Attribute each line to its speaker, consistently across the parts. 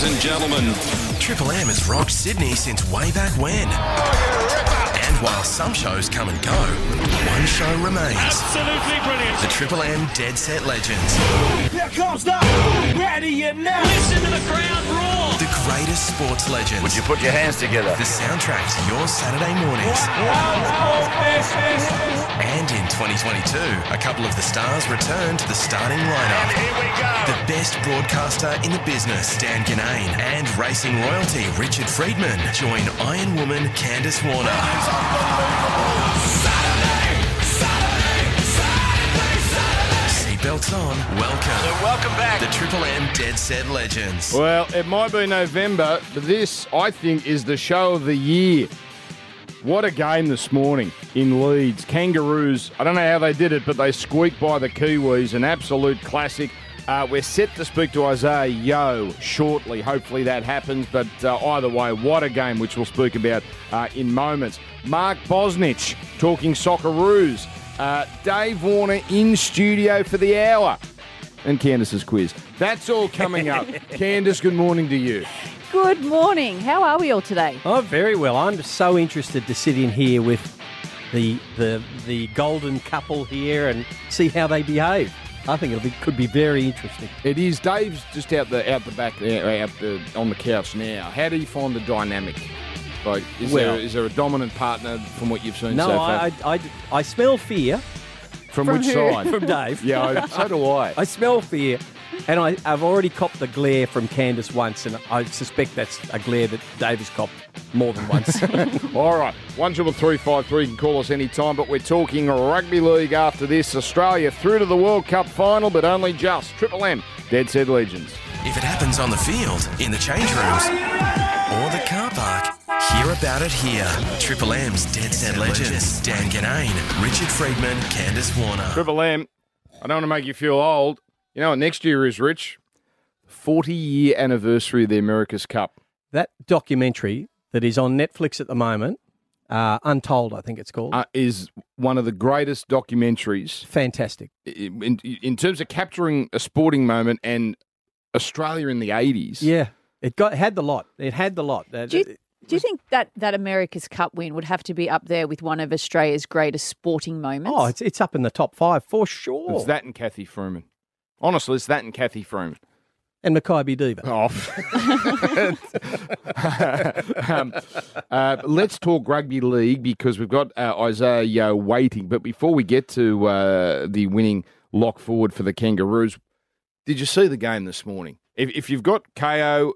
Speaker 1: ladies and gentlemen.
Speaker 2: Triple M has rocked Sydney since way back when. And while some shows come and go, one show remains.
Speaker 3: Absolutely brilliant.
Speaker 2: The Triple M Dead Set Legends.
Speaker 3: Here comes the ready and now. Listen to the crowd roar.
Speaker 2: The greatest sports legends.
Speaker 4: Would you put your hands together?
Speaker 2: The soundtrack to your Saturday mornings. And in 2022, a couple of the stars return to the starting lineup.
Speaker 4: Here we go.
Speaker 2: The best broadcaster in the business, Dan Ginnane, and racing royalty, Richard Freedman, join Iron Woman Candice Warner. Seatbelts on, welcome.
Speaker 4: Welcome back.
Speaker 2: The Triple M Dead Set Legends.
Speaker 5: Well, it might be November, but this, I think, is the show of the year. What a game this morning in Leeds. Kangaroos, I don't know how they did it, but they squeaked by the Kiwis, an absolute classic. Uh, we're set to speak to Isaah Yeo shortly. Hopefully that happens, but uh, either way, what a game, which we'll speak about uh, in moments. Mark Bosnich talking Socceroos. Uh, Dave Warner in studio for the hour. And Candice's quiz. That's all coming up. Candice, good morning to you.
Speaker 6: Good morning. How are we all today?
Speaker 7: Oh, very well. I'm so interested to sit in here with the the the golden couple here and see how they behave. I think it'll be could be very interesting.
Speaker 5: It is. Dave's just out the out the back there, out the, on the couch now. How do you find the dynamic? Like, is
Speaker 7: Well-
Speaker 5: there is there a dominant partner from what you've seen
Speaker 7: No,
Speaker 5: so far?
Speaker 7: I, I, I, I smell fear
Speaker 5: from,
Speaker 6: From
Speaker 5: which
Speaker 6: who?
Speaker 5: side?
Speaker 7: from Dave.
Speaker 5: yeah, I, so do I.
Speaker 7: I smell fear, and I, I've already copped the glare from Candice once, and I suspect that's a glare that Dave has copped more than once.
Speaker 5: All right, one triple three five three. You can call us any time, but we're talking rugby league after this. Australia through to the World Cup final, but only just Triple M. Dead Set Legends.
Speaker 2: If it happens on the field, in the change rooms, or the car park, hear about it here. Triple M's Dead Set Legends. Dan Ginnane, Richard Freedman, Candice Warner.
Speaker 5: Triple M. I don't want to make you feel old. You know what next year is, Rich? 40 year anniversary of the America's Cup.
Speaker 7: that documentary that is on Netflix at the moment, uh, Untold, I think it's called.
Speaker 5: Uh, is one of the greatest documentaries
Speaker 7: Fantastic.
Speaker 5: in, in terms of capturing a sporting moment and Australia in the 80s.
Speaker 7: Yeah, it got had the lot. It had the lot.
Speaker 6: Do you, do you think that that America's Cup win would have to be up there with one of Australia's greatest sporting moments?
Speaker 7: Oh, it's it's up in the top five for sure.
Speaker 5: It's that and Cathy Freeman. Honestly, it's that and Cathy Freeman.
Speaker 7: and Makybe Diva.
Speaker 5: Oh. um, uh, let's talk rugby league because we've got uh, Isaah Yeo waiting. But before we get to uh, the winning lock forward for the Kangaroos, did you see the game this morning? If, if you've got Kayo,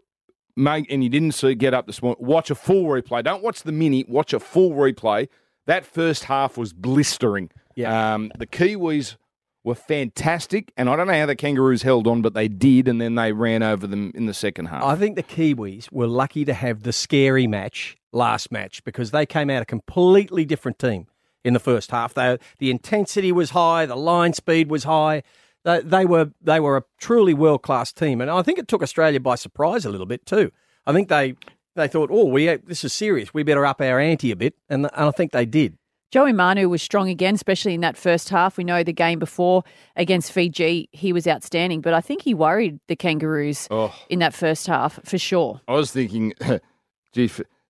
Speaker 5: mate, and you didn't see get up this morning, watch a full replay. Don't watch the mini. Watch a full replay. That first half was blistering.
Speaker 7: Yeah.
Speaker 5: Um, the Kiwis were fantastic, and I don't know how the Kangaroos held on, but they did, and then they ran over them in the second half.
Speaker 7: I think the Kiwis were lucky to have the scary match last match because they came out a completely different team in the first half. They, the intensity was high, the line speed was high. They, they were they were a truly world class team, and I think it took Australia by surprise a little bit too. I think they they thought, oh, we this is serious. We better up our ante a bit, and, and I think they did.
Speaker 6: Joey Manu was strong again, especially in that first half. We know the game before against Fiji, he was outstanding, but I think he worried the Kangaroos
Speaker 5: Oh.
Speaker 6: in that first half for sure.
Speaker 5: I was thinking, gee,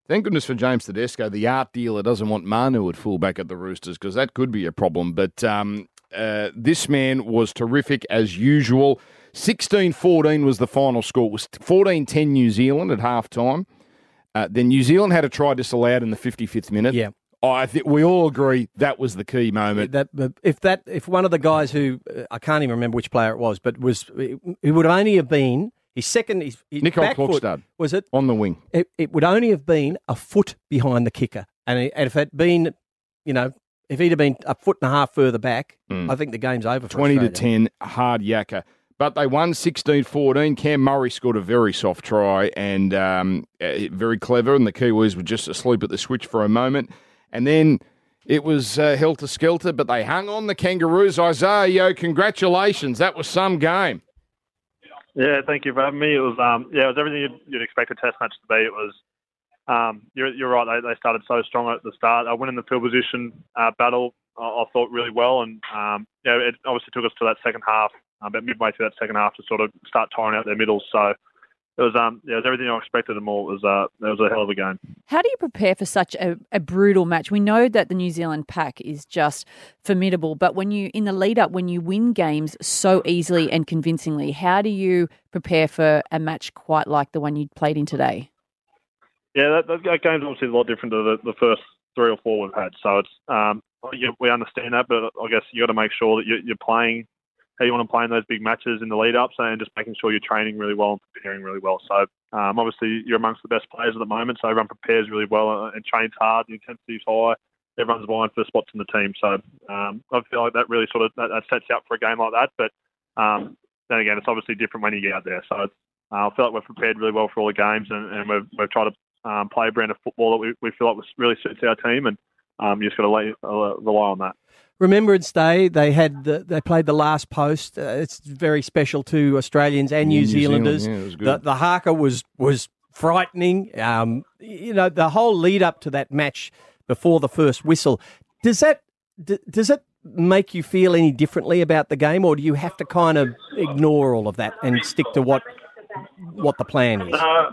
Speaker 5: thank goodness for James Tedesco, the art dealer doesn't want Manu at fullback at the Roosters because that could be a problem. But um, uh, this man was terrific as usual. 16 14 was the final score. It was 14 10 New Zealand at half time. Uh, then New Zealand had a try disallowed in the 55th minute.
Speaker 7: Yeah.
Speaker 5: I think we all agree that was the key moment.
Speaker 7: That if that if one of the guys who uh, I can't even remember which player it was, but was it would only have been his second his, his
Speaker 5: Nicole
Speaker 7: back foot, was it?
Speaker 5: on the wing.
Speaker 7: it? It would only have been a foot behind the kicker, and, it, and if it had been, you know, if he'd have been a foot and a half further back, I think the game's over. For
Speaker 5: 20 to 10, hard yakka. But they won 16 14. Cam Murray scored a very soft try and um, uh, very clever, and the Kiwis were just asleep at the switch for a moment. And then it was uh, helter skelter, but they hung on the Kangaroos. Isaah, Yeo, congratulations. That was some game.
Speaker 8: Yeah, thank you for having me. It was um, yeah, it was everything you'd, you'd expect a test match to be. It was um, you're, you're right. They, they started so strong at the start. I went in the field position uh, battle, I, I thought really well, and um, yeah, it obviously took us to that second half, uh, about midway through that second half, to sort of start tiring out their middles. So it was um yeah, it was everything I expected and more. It was uh it was a hell of a game.
Speaker 6: How do you prepare for such a, a brutal match? We know that the New Zealand pack is just formidable, but when you in the lead up, when you win games so easily and convincingly, how do you prepare for a match quite like the one you played in today?
Speaker 8: Yeah, that, that game's obviously a lot different to the, the first three or four we've had. So it's um yeah, we understand that, but I guess you got to make sure that you're, you're playing how you want to play in those big matches in the lead ups and just making sure you're training really well and preparing really well. So um, obviously you're amongst the best players at the moment, so everyone prepares really well and trains hard. The intensity's high. Everyone's vying for spots in the team. So um, I feel like that really sort of that, that, sets you up for a game like that. But um, then again, it's obviously different when you get out there. So uh, I feel like we're prepared really well for all the games and, and we've, we've tried to um, play a brand of football that we, we feel like really suits our team and um, you just got to uh, rely on that.
Speaker 7: Remembrance Day, they had the, they played the last post. Uh, it's very special to Australians and New, New Zealanders.
Speaker 5: Zealand,
Speaker 7: yeah, the, the haka was was frightening. Um, you know, the whole lead up to that match before the first whistle. Does that d- does it make you feel any differently about the game, or do you have to kind of ignore all of that and stick to what what the plan is?
Speaker 8: Uh,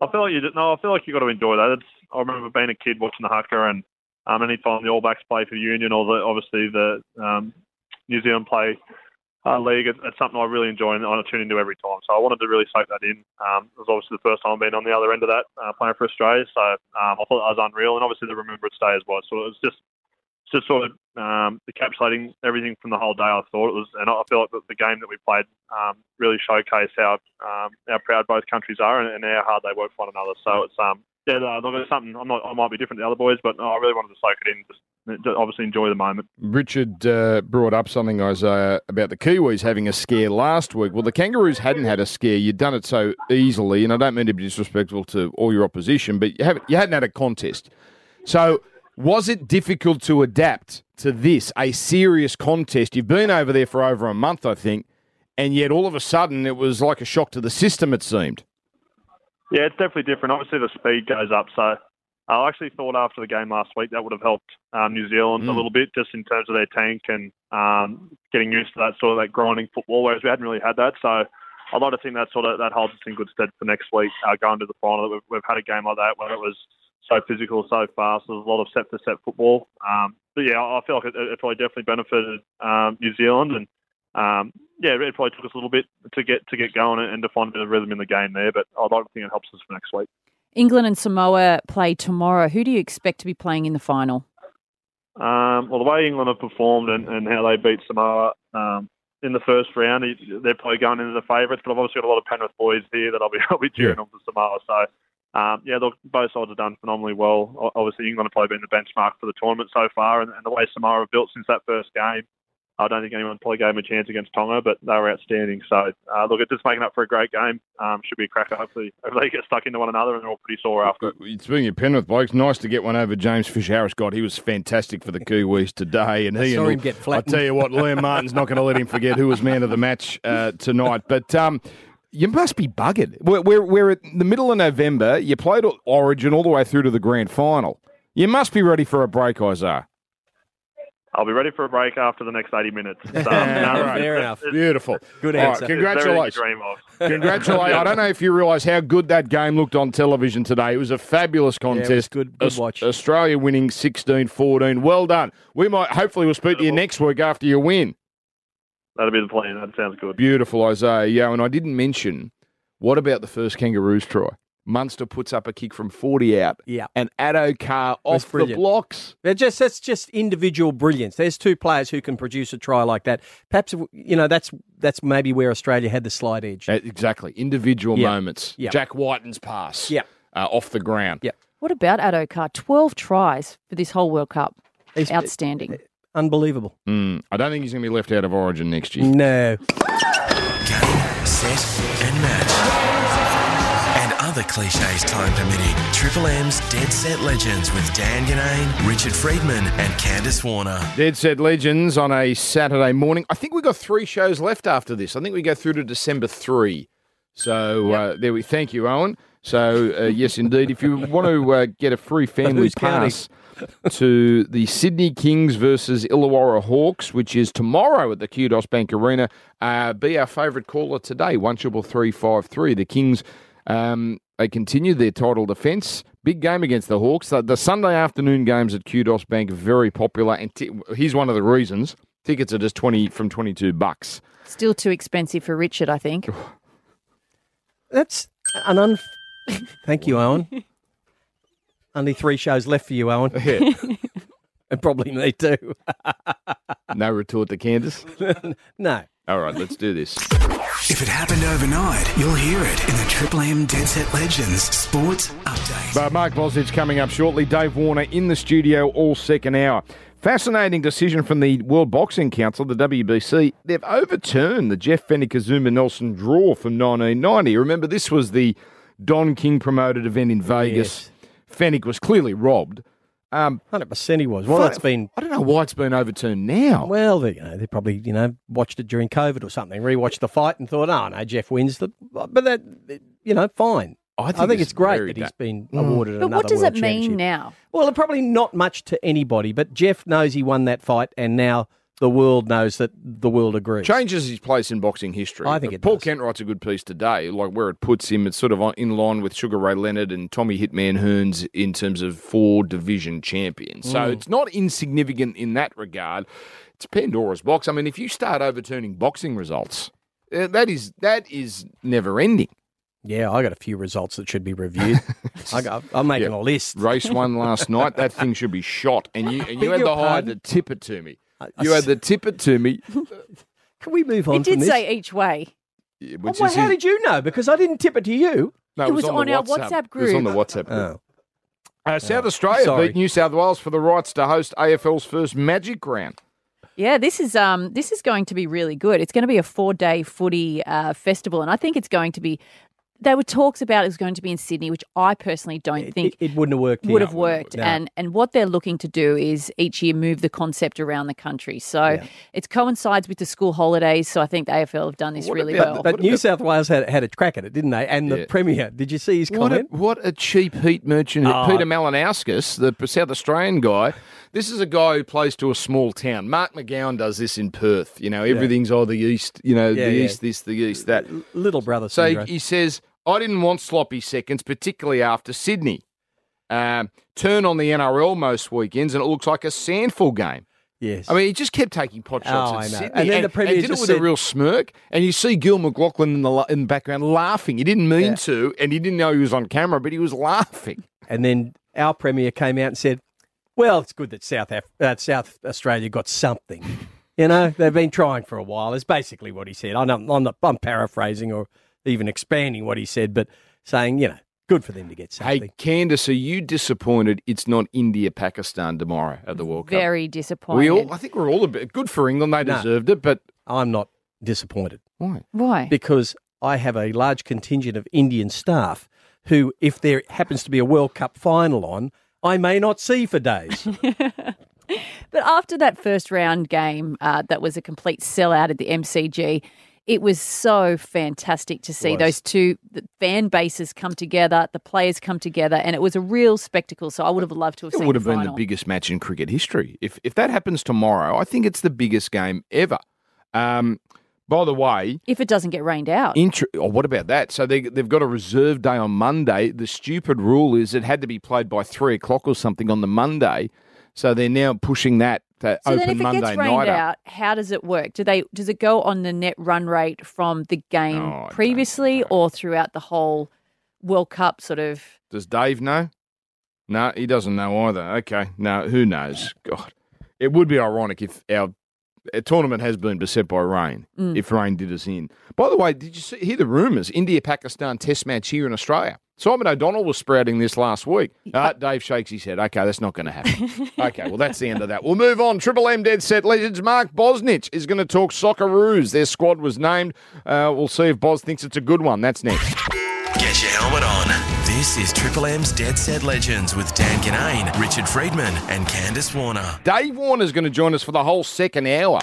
Speaker 8: I feel like you no, I feel like you got to enjoy that. It's, I remember being a kid watching the haka and um, anytime the All Blacks play for the Union or the, obviously the um, New Zealand play uh, league, it's, it's, something I really enjoy and I tune into every time. So I wanted to really soak that in. Um, it was obviously the first time being on the other end of that uh, playing for Australia, so um, I thought that was unreal. And obviously the Remembrance Day as well. So it was just just sort of um, encapsulating everything from the whole day. I thought it was, and I feel like the, the game that we played um, really showcased how um, how proud both countries are and, and, how hard they work for one another. So it's um, yeah, no, look, it's something. I'm not, I might be different to the other boys, but no, I really wanted to soak it in. Just obviously enjoy the moment.
Speaker 5: Richard uh, brought up something, Isaah, about the Kiwis having a scare last week. Well, the Kangaroos hadn't had a scare. You'd done it so easily, and I don't mean to be disrespectful to all your opposition, but you haven't you hadn't had a contest. So, was it difficult to adapt to this, a serious contest? You've been over there for over a month, I think, and yet all of a sudden it was like a shock to the system. It seemed.
Speaker 8: Yeah, it's definitely different. Obviously, the speed goes up. So I actually thought after the game last week that would have helped um, New Zealand mm. a little bit just in terms of their tank and um, getting used to that sort of that grinding football, whereas we hadn't really had that. So I'd like to think that sort of that holds us in good stead for next week uh, going to the final. We've, we've had a game like that where it was so physical, so fast. There's a lot of set for set football. Um, but yeah, I feel like it, it probably definitely benefited um, New Zealand and um, yeah, it probably took us a little bit to get to get going and to find a bit of rhythm in the game there. But I don't think it helps us for next week.
Speaker 6: England and Samoa play tomorrow. Who do you expect to be playing in the final?
Speaker 8: Um, well, the way England have performed and, and how they beat Samoa um, in the first round, they're probably going into the favourites. But I've obviously got a lot of Penrith boys here that I'll be I'll be cheering yeah. on for Samoa. So um, yeah, look, both sides have done phenomenally well. Obviously, England have probably been the benchmark for the tournament so far, and, and the way Samoa have built since that first game. I don't think anyone probably gave him a chance against Tonga, but they were outstanding. So, uh, look, it's just making up for a great game. Um, should be a cracker. Hopefully, they get stuck into one another and they're all pretty sore after.
Speaker 5: Speaking of Penrith blokes, nice to get one over James Fisher Harris. God, he was fantastic for the Kiwis today. And he
Speaker 7: I saw
Speaker 5: and
Speaker 7: him get flattened.
Speaker 5: I tell you what, Liam Martin's not going to let him forget who was man of the match uh, tonight. But um, you must be buggered. We're, we're, we're at the middle of November. You played Origin all the way through to the grand final. You must be ready for a break, Isaah.
Speaker 8: I'll be ready for a break after the next 80 minutes. So,
Speaker 7: no, right. Fair enough.
Speaker 5: Beautiful.
Speaker 7: Good answer.
Speaker 5: Right, congratulations. Congratulations. I don't know if you realise how good that game looked on television today. It was a fabulous contest.
Speaker 7: Yeah, good, good watch.
Speaker 5: Australia winning 16-14. Well done. We might hopefully we'll speak to you next week after you win.
Speaker 8: That'll be the plan. That sounds good.
Speaker 5: Beautiful, Isaah. Yeah, and I didn't mention what about the first Kangaroos try? Munster puts up a kick from 40 out.
Speaker 7: Yeah.
Speaker 5: And Addo-Carr off the blocks.
Speaker 7: They're just that's just individual brilliance. There's two players who can produce a try like that. Perhaps you know that's that's maybe where Australia had the slight edge.
Speaker 5: Uh, exactly. Individual
Speaker 7: yeah.
Speaker 5: moments.
Speaker 7: Yeah.
Speaker 5: Jack Wighton's pass.
Speaker 7: Yeah.
Speaker 5: Uh, off the ground.
Speaker 7: Yeah.
Speaker 6: What about Addo-Carr? 12 tries for this whole World Cup.
Speaker 7: He's,
Speaker 6: Outstanding.
Speaker 7: Unbelievable.
Speaker 5: Mm, I don't think he's going to be left out of Origin next year.
Speaker 7: No.
Speaker 2: Game, set, and match other cliches time permitting. Triple M's Dead Set Legends with Dan Ginnane, Richard Freedman, and Candice Warner.
Speaker 5: Dead Set Legends on a Saturday morning. I think we've got three shows left after this. I think we go through to December 3. So uh, there we thank you, Owen. So uh, yes, indeed, if you want to uh, get a free family pass to the Sydney Kings versus Illawarra Hawks, which is tomorrow at the Kudos Bank Arena, uh, be our favourite caller today. One triple three five three. The Kings Um, they continue their title defence. Big game against the Hawks. The, the Sunday afternoon games at Kudos Bank very popular, and t- here's one of the reasons: tickets are just twenty from twenty two bucks.
Speaker 6: Still too expensive for Richard, I think.
Speaker 7: That's an un. Thank you, Owen. Only three shows left for you, Owen.
Speaker 5: Yeah.
Speaker 7: And probably me too.
Speaker 5: no retort to Candice.
Speaker 7: no.
Speaker 5: All right, let's do this.
Speaker 1: If it happened overnight, you'll hear it in the Triple M Dead Set Legends Sports Update.
Speaker 5: But Mark Bosnich coming up shortly. Dave Warner in the studio all second hour. Fascinating decision from the World Boxing Council, the WBC. They've overturned the Jeff Fenech Azumah Nelson draw from 1990. Remember, this was the Don King promoted event in Vegas. Fenech was clearly robbed. Um,
Speaker 7: Hundred percent, he was. Well, that's been.
Speaker 5: I don't know why it's been overturned now.
Speaker 7: Well, they, you know, they probably you know watched it during COVID or something, rewatched the fight and thought, oh no, Jeff wins. The, but that you know, fine.
Speaker 5: I think
Speaker 7: it's,
Speaker 5: it's
Speaker 7: great
Speaker 5: very
Speaker 7: that he's been
Speaker 5: Mm.
Speaker 7: awarded
Speaker 6: But
Speaker 7: another
Speaker 6: what does
Speaker 7: world
Speaker 6: it mean now?
Speaker 7: Well, probably not much to anybody, but Jeff knows he won that fight, and now the world knows that the world agrees.
Speaker 5: Changes his place in boxing history.
Speaker 7: I think it
Speaker 5: Paul
Speaker 7: does.
Speaker 5: Kent writes a good piece today, like where it puts him. It's sort of in line with Sugar Ray Leonard and Tommy Hitman Hearns in terms of four division champions. So
Speaker 7: Mm.
Speaker 5: it's not insignificant in that regard. It's Pandora's box. I mean, if you start overturning boxing results, uh, that is that is never ending.
Speaker 7: Yeah, I got a few results that should be reviewed. I got, I'm making a list.
Speaker 5: Race one last night. That thing should be shot, and you and you had the hide to tip it to me.
Speaker 7: I
Speaker 5: You had the tip it to me.
Speaker 7: Can we move on?
Speaker 6: It did
Speaker 7: from this?
Speaker 6: say each way.
Speaker 5: Yeah,
Speaker 7: Oh,
Speaker 5: which
Speaker 7: well,
Speaker 5: is
Speaker 7: how
Speaker 5: his-
Speaker 7: did you know? Because I didn't tip it to you.
Speaker 5: no,
Speaker 6: It was
Speaker 5: the
Speaker 6: on our WhatsApp
Speaker 5: It was on the
Speaker 6: group.
Speaker 5: WhatsApp group.
Speaker 7: Oh.
Speaker 5: Uh, South Australia
Speaker 7: sorry.
Speaker 5: beat New South Wales for the rights to host AFL's first Magic Round.
Speaker 6: Yeah, this is um this is going to be really good. It's going to be a four day footy uh, festival, and I think it's going to be. There were talks about it was going to be in Sydney, which I personally don't
Speaker 7: It,
Speaker 6: think
Speaker 7: it, it wouldn't have worked.
Speaker 6: would
Speaker 7: here.
Speaker 6: have worked.
Speaker 7: No.
Speaker 6: And and what they're looking to do is each year move the concept around the country. So
Speaker 7: Yeah.
Speaker 6: it coincides with the school holidays. So I think the AFL have done this
Speaker 5: What
Speaker 6: really
Speaker 5: about
Speaker 6: well.
Speaker 7: But New South Wales had had a crack at it, didn't they? And the
Speaker 5: Yeah.
Speaker 7: Premier, did you see his
Speaker 5: What a,
Speaker 7: comment?
Speaker 5: what a cheap heat merchant.
Speaker 7: Oh.
Speaker 5: Peter Malinauskas, the South Australian guy. This is a guy who plays to a small town. Mark McGowan does this in Perth. You know, everything's oh the east, you know,
Speaker 7: Yeah,
Speaker 5: the
Speaker 7: yeah.
Speaker 5: east, this, the east, that.
Speaker 7: Little brother
Speaker 5: So
Speaker 7: syndrome.
Speaker 5: he says, I didn't want sloppy seconds, particularly after Sydney. Um, turn on the NRL most weekends, and it looks like a sandful game.
Speaker 7: yes.
Speaker 5: I mean, he just kept taking pot shots
Speaker 7: Oh,
Speaker 5: at. Sydney,
Speaker 7: And then the Premier
Speaker 5: did it with a real smirk. And you see Gil McLachlan in the in the background laughing. He didn't mean
Speaker 7: Yeah.
Speaker 5: to, and he didn't know he was on camera, but he was laughing.
Speaker 7: and then our Premier came out and said, well, it's good that South Af- uh, South Australia got something. You know, they've been trying for a while. Is basically what he said. I'm I'm, not, I'm paraphrasing or even expanding what he said, but saying, you know, good for them to get something.
Speaker 5: Hey, Candace, are you disappointed it's not India Pakistan tomorrow at the World Cup?
Speaker 6: Very disappointed.
Speaker 5: We all, I think we're all a bit good for England. They
Speaker 7: No.
Speaker 5: deserved it, but
Speaker 7: I'm not disappointed
Speaker 5: why?
Speaker 6: Why?
Speaker 7: because I have a large contingent of Indian staff who, if there happens to be a World Cup final on, I may not see for days.
Speaker 6: But after that first round game, uh, that was a complete sellout at the MCG. It was so fantastic to see those two the fan bases come together, the players come together, and it was a real spectacle. So I would have loved to have seen It
Speaker 5: would have been the biggest match in cricket history. If if that happens tomorrow, I think it's the biggest game ever. Um, by the way,
Speaker 6: if it doesn't get rained out.
Speaker 5: Inter- oh, what about that? So they, they've got a reserve day on Monday. The stupid rule is it had to be played by three o'clock or something on the Monday. So they're now pushing that to
Speaker 6: so
Speaker 5: open
Speaker 6: then, if it
Speaker 5: Monday
Speaker 6: gets rained
Speaker 5: night.
Speaker 6: out, how does it work? Do they does it go on the net run rate from the game
Speaker 5: Oh,
Speaker 6: previously, or throughout the whole World Cup? Sort of.
Speaker 5: Does Dave know? No, he doesn't know either. Okay, no, who knows? God, it would be ironic if our, our tournament has been beset by rain.
Speaker 6: Mm.
Speaker 5: If rain did us in. By the way, did you see, hear the rumours? India Pakistan Test match here in Australia. Simon O'Donnell was sprouting this last week. Uh, Dave shakes his head. Okay, that's not going to happen. okay, well, that's the end of that. We'll move on. Triple M Dead Set Legends Mark Bosnich is going to talk Socceroos. Their squad was named. Uh, we'll see if Boz thinks it's a good one. That's next.
Speaker 2: Get your helmet on. This is Triple M's Dead Set Legends with Dan Ginnane, Richard Freedman, and Candice Warner.
Speaker 5: Dave Warner's going to join us for the whole second hour.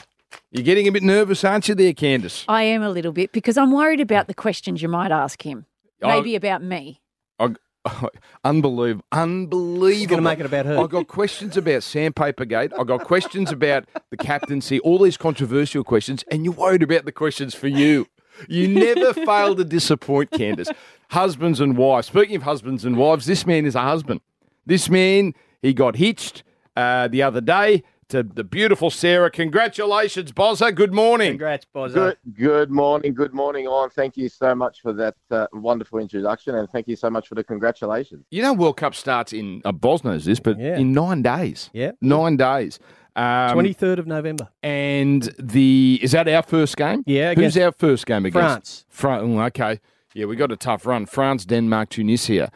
Speaker 5: You're getting a bit nervous, aren't you, there, Candice?
Speaker 6: I am a little bit because I'm worried about the questions you might ask him.
Speaker 5: Oh.
Speaker 6: Maybe about me.
Speaker 5: I, unbelievable, unbelievable.
Speaker 7: gonna make it about her.
Speaker 5: I got questions about Sandpaper Gate. I got questions about the captaincy. All these controversial questions, and you're worried about the questions for you. You never fail to disappoint, Candice. Husbands and wives. Speaking of husbands and wives, this man is a husband. This man, he got hitched uh, the other day to the beautiful Sarah. Congratulations, Bozza. Good morning.
Speaker 7: Congrats, Bozza.
Speaker 4: Good, good morning, good morning, all. thank you so much for that uh, wonderful introduction, and thank you so much for the congratulations.
Speaker 5: You know, World Cup starts in, uh, Boz knows this, but
Speaker 7: Yeah.
Speaker 5: in nine days.
Speaker 7: Yeah.
Speaker 5: Nine days. Um,
Speaker 7: 23rd of November.
Speaker 5: And the, is that our first game?
Speaker 7: Yeah,
Speaker 5: Who's
Speaker 7: against
Speaker 5: our first game against?
Speaker 7: France.
Speaker 5: Fran- oh, okay. Yeah, we got a tough run. France, Denmark, Tunisia.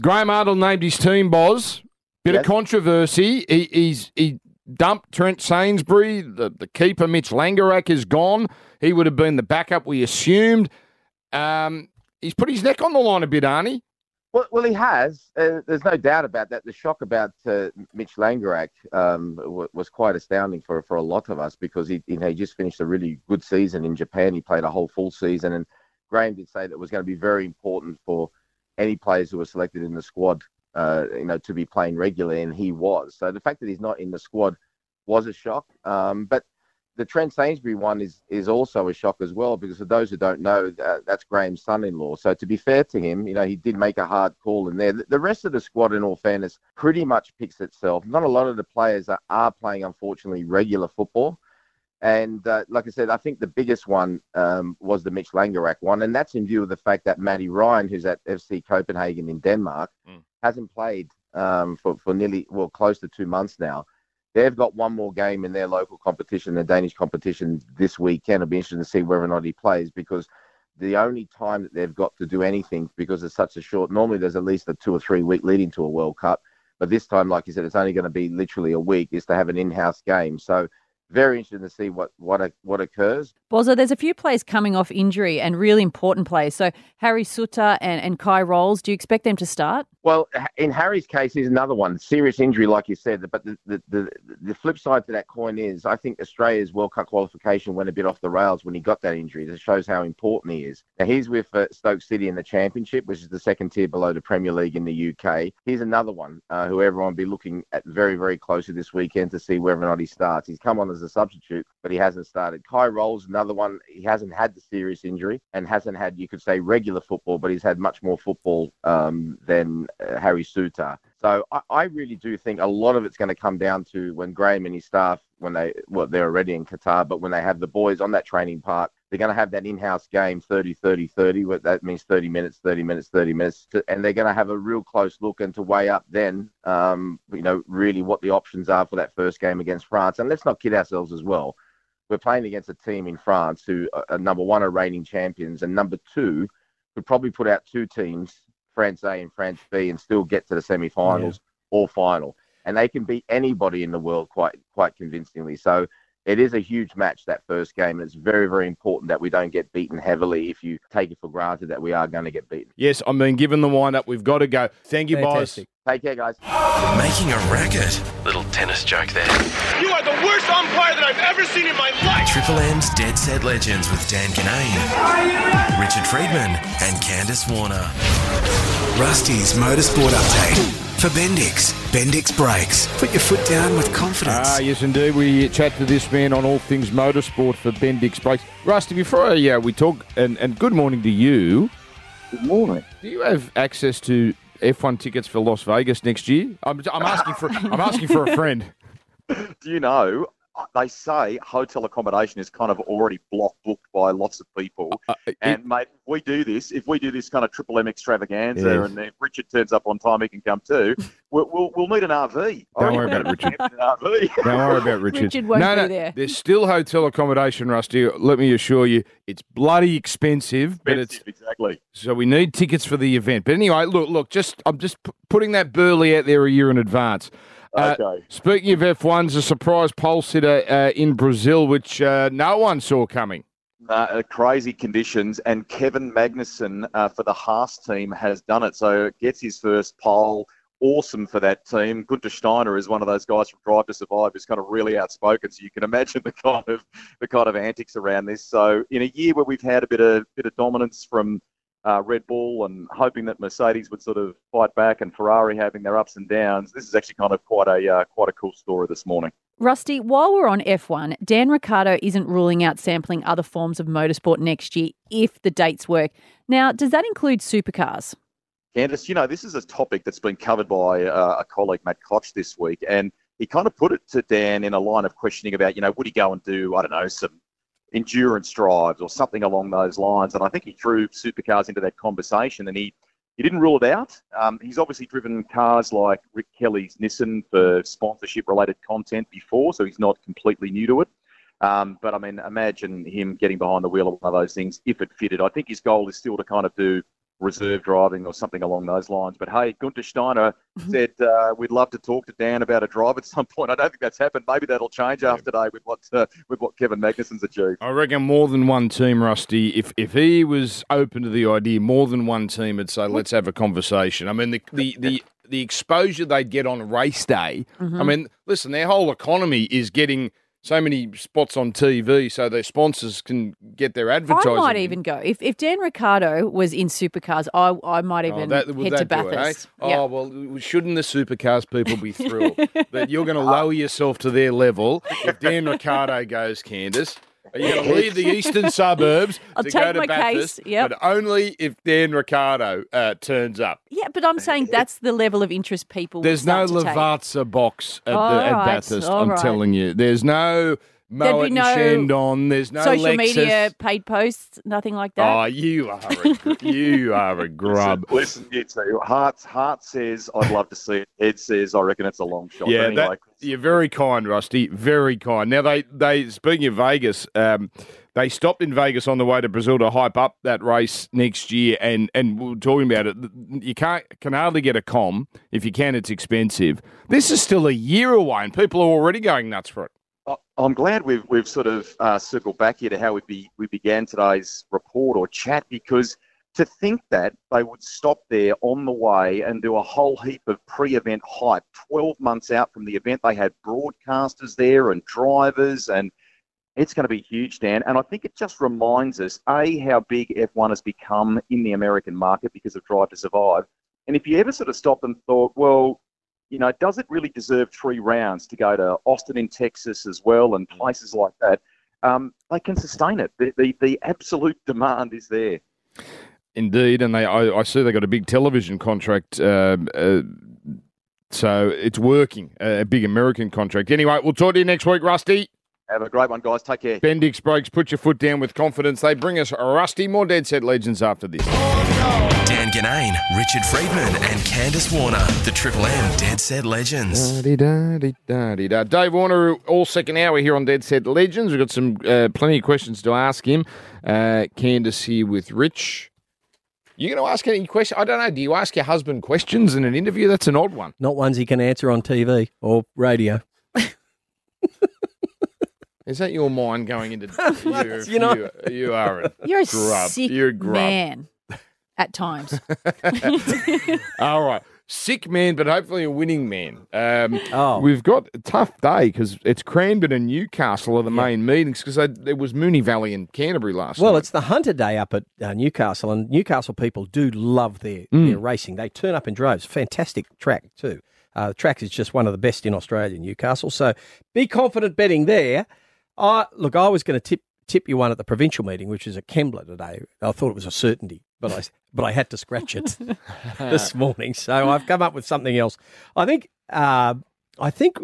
Speaker 5: Graham Arnold named his team, Boz. Bit of controversy. He, he's he dumped Trent Sainsbury. The, the keeper, Mitch Langerak, is gone. He would have been the backup, we assumed. Um, he's put his neck on the line a bit, Arnie.
Speaker 4: Well, well, he has. Uh, there's no doubt about that. The shock about uh, Mitch Langerak um, w- was quite astounding for for a lot of us because he, you know, he just finished a really good season in Japan. He played a whole full season, and Graham did say that was going to be very important for any players who were selected in the squad, uh, you know, to be playing regularly, and he was. So the fact that he's not in the squad was a shock. Um, but the Trent Sainsbury one is is also a shock as well because for those who don't know, that, that's Graham's son-in-law. So to be fair to him, you know, he did make a hard call in there. The, the rest of the squad, in all fairness, pretty much picks itself. Not a lot of the players are, are playing, unfortunately, regular football. And uh, like I said, I think the biggest one um, was the Mitch Langerak one, and that's in view of the fact that Matty Ryan, who's at FC Copenhagen in Denmark,
Speaker 5: Mm.
Speaker 4: hasn't played um, for for nearly well close to two months now. They've got one more game in their local competition, the Danish competition, this weekend. It'll be interesting to see whether or not he plays because the only time that they've got to do anything because it's such a short. Normally, there's at least a two or three week leading to a World Cup, but this time, like you said, it's only going to be literally a week. Is to have an in-house game. So very interesting to see what what what occurs.
Speaker 6: Bozza, there's a few players coming off injury and really important players. So Harry Souttar and, and Kye Rowles, do you expect them to start?
Speaker 4: Well, in Harry's case, he's another one. Serious injury, like you said. But the, the, the, the flip side to that coin is I think Australia's World Cup qualification went a bit off the rails when he got that injury. That shows how important he is. Now, he's with uh, Stoke City in the Championship, which is the second tier below the Premier League in the UK. He's another one uh, who everyone will be looking at very, very closely this weekend to see whether or not he starts. He's come on as a substitute, but he hasn't started. Kye Rowles, another one. He hasn't had the serious injury and hasn't had, you could say, regular football, but he's had much more football um, than Harry Souttar. So I, I really do think a lot of it's going to come down to when Graham and his staff, when they, well, they're already in Qatar, but when they have the boys on that training park, they're going to have that in-house game 30 30 30 what that means 30 minutes 30 minutes 30 minutes to, and they're going to have a real close look and to weigh up then um, you know really what the options are for that first game against france and let's not kid ourselves as well we're playing against a team in france who are, are number one are reigning champions and number two could probably put out two teams france a and france b and still get to the semi-finals or final. And they can beat anybody in the world quite quite convincingly. So it is a huge match that first game, and it's very, very important that we don't get beaten heavily. If you take it for granted that we are going to get beaten,
Speaker 5: Yes, I mean, given the wind up, we've got to go. Thank you,
Speaker 7: Fantastic.
Speaker 4: take care, guys.
Speaker 2: Making a racket. Little tennis joke there.
Speaker 3: You are the worst umpire that I've ever seen in my life.
Speaker 2: Triple M's Dead Set Legends with Dan Ginnane, Richard Freedman, and Candice Warner.
Speaker 1: Rusty's Motorsport Update. For Bendix, Bendix Brakes. Put your foot down with confidence.
Speaker 5: Ah, yes, indeed. We chat to this man on all things motorsport for Bendix Brakes. Rusty, before I, uh, we talk, and, and good morning to you.
Speaker 4: Good morning.
Speaker 5: Do you have access to F1 tickets for Las Vegas next year? I'm, I'm asking for I'm asking for a friend.
Speaker 9: Do you know? They say hotel accommodation is kind of already block booked by lots of people.
Speaker 5: Uh, it-
Speaker 9: And mate, if we do this, if we do this kind of triple M extravaganza,
Speaker 5: Yes.
Speaker 9: and if Richard turns up on time, he can come too. We'll we'll, we'll need an RV.
Speaker 5: Don't worry about it, Richard.
Speaker 9: An RV.
Speaker 5: Don't worry about Richard.
Speaker 6: Richard won't
Speaker 5: no,
Speaker 6: be
Speaker 5: no,
Speaker 6: there.
Speaker 5: There's still hotel accommodation, Rusty. Let me assure you, it's bloody expensive, but it's
Speaker 9: exactly.
Speaker 5: so we need tickets for the event. But anyway, look, look, just I'm just p- putting that burley out there a year in advance. Uh,
Speaker 9: Okay.
Speaker 5: Speaking of F1's, a surprise pole sitter uh, in Brazil, which uh, no one saw coming.
Speaker 9: Uh, crazy conditions, and Kevin Magnussen uh, for the Haas team has done it. So gets his first pole. Awesome for that team. Gunter Steiner is one of those guys from Drive to Survive who's kind of really outspoken. So you can imagine the kind of the kind of antics around this. So in a year where we've had a bit of bit of dominance from uh, Red Bull and hoping that Mercedes would sort of fight back, and Ferrari having their ups and downs, this is actually kind of quite a uh, quite a cool story this morning.
Speaker 6: Rusty, while we're on F1, Dan Ricciardo isn't ruling out sampling other forms of motorsport next year if the dates work. Now, does that include supercars?
Speaker 9: Candice, you know, this is a topic that's been covered by uh, a colleague, Matt Koch, this week, and he kind of put it to Dan in a line of questioning about, you know, would he go and do, I don't know, some endurance drives or something along those lines? And I think he threw supercars into that conversation, and he he didn't rule it out. Um, he's obviously driven cars like Rick Kelly's Nissan for sponsorship related content before, so he's not completely new to it. Um, but I mean, imagine him getting behind the wheel of one of those things if it fitted. I think his goal is still to kind of do reserve driving or something along those lines. But hey, Gunter Steiner said uh, we'd love to talk to Dan about a drive at some point. I don't think that's happened. Maybe that'll change after today with what uh, with what Kevin Magnussen's achieved.
Speaker 5: I reckon more than one team, Rusty. If if he was open to the idea, more than one team would say, "Let's have a conversation." I mean, the the the, the exposure they'd get on race day. I mean, listen, their whole economy is getting so many spots on TV, so their sponsors can get their advertising.
Speaker 6: I might even go. If, if Dan Ricciardo was in supercars, I, I might
Speaker 5: Oh,
Speaker 6: even
Speaker 5: that- would
Speaker 6: head to
Speaker 5: that do it, eh?
Speaker 6: Bathurst.
Speaker 5: Oh well, shouldn't the supercars people be thrilled that you're going to lower yourself to their level if Dan Ricciardo goes, Candice? Are you going to leave the eastern suburbs
Speaker 6: I'll
Speaker 5: to
Speaker 6: take
Speaker 5: go to
Speaker 6: my case,
Speaker 5: Bathurst?
Speaker 6: yep.
Speaker 5: But only if Dan Ricciardo uh, turns up.
Speaker 6: Yeah, but I'm saying that's the level of interest people
Speaker 5: There's no. Lavazza box at,
Speaker 6: All
Speaker 5: the, at
Speaker 6: right,
Speaker 5: Bathurst.
Speaker 6: all
Speaker 5: I'm
Speaker 6: right.
Speaker 5: telling you. There's no
Speaker 6: There'd
Speaker 5: Moet
Speaker 6: be
Speaker 5: and
Speaker 6: no
Speaker 5: Chandon. There's no
Speaker 6: Social
Speaker 5: Lexus.
Speaker 6: media paid posts, nothing like that.
Speaker 5: Oh, you are a, you are a grub.
Speaker 9: Listen, you two. Heart, heart says I'd love to see it. Ed says I reckon it's a long shot.
Speaker 5: Yeah,
Speaker 9: anyway,
Speaker 5: that, you're very kind, Rusty. Very kind. Now they they speaking of Vegas, um, they stopped in Vegas on the way to Brazil to hype up that race next year, and and we we're talking about it. You can't can hardly get a com. If you can, it's expensive. This is still a year away, and people are already going nuts for it.
Speaker 9: I'm glad we've we've sort of uh, circled back here to how we be, we began today's report or chat because to think that they would stop there on the way and do a whole heap of pre-event hype 12 months out from the event they had broadcasters there and drivers and it's going to be huge Dan. And I think it just reminds us a how big F1 has become in the American market because of Drive to Survive. And if you ever sort of stopped and thought well you know, does it really deserve three rounds to go to Austin in Texas as well and places like that? Um, they can sustain it. The, the, the absolute demand is there.
Speaker 5: Indeed, and they I, I see they got a big television contract. Um, uh, so it's working, a a big American contract. Anyway, we'll talk to you next week, Rusty.
Speaker 9: Have a great one, guys. Take care.
Speaker 5: Bendix Brakes, put your foot down with confidence. They bring us Rusty, more Dead Set Legends after this.
Speaker 2: Dan Ginnane, Richard Freedman, and Candice Warner, the Triple M Dead Set Legends.
Speaker 5: Da-di-da-di-da-di-da. Dave Warner, all second hour here on Dead Set Legends. We've got some uh, plenty of questions to ask him. Uh, Candice here with Rich. You going to ask any question? I don't know. Do you ask your husband questions in an interview? That's an odd one.
Speaker 7: Not ones he can answer on TV or radio.
Speaker 5: Is that your mind going into you?
Speaker 7: You know-
Speaker 5: you, you are a
Speaker 6: You're a
Speaker 5: grub.
Speaker 6: sick
Speaker 5: You're a grub.
Speaker 6: man at times.
Speaker 5: All right. Sick man, but hopefully a winning man. Um,
Speaker 7: Oh.
Speaker 5: We've got a tough day because it's Cranbourne and Newcastle are the main meetings because there was Moonee Valley and Canterbury last
Speaker 7: Well,
Speaker 5: night.
Speaker 7: it's the Hunter Day up at uh, Newcastle, and Newcastle people do love their,
Speaker 5: Mm.
Speaker 7: their racing. They turn up in droves. Fantastic track, too. Uh, the track is just one of the best in Australia, Newcastle. So be confident betting there. I Look, I was going to tip tip you one at the provincial meeting, which is at Kembla today. I thought it was a certainty, but I, but I had to scratch it this morning. So I've come up with something else. I think uh, I think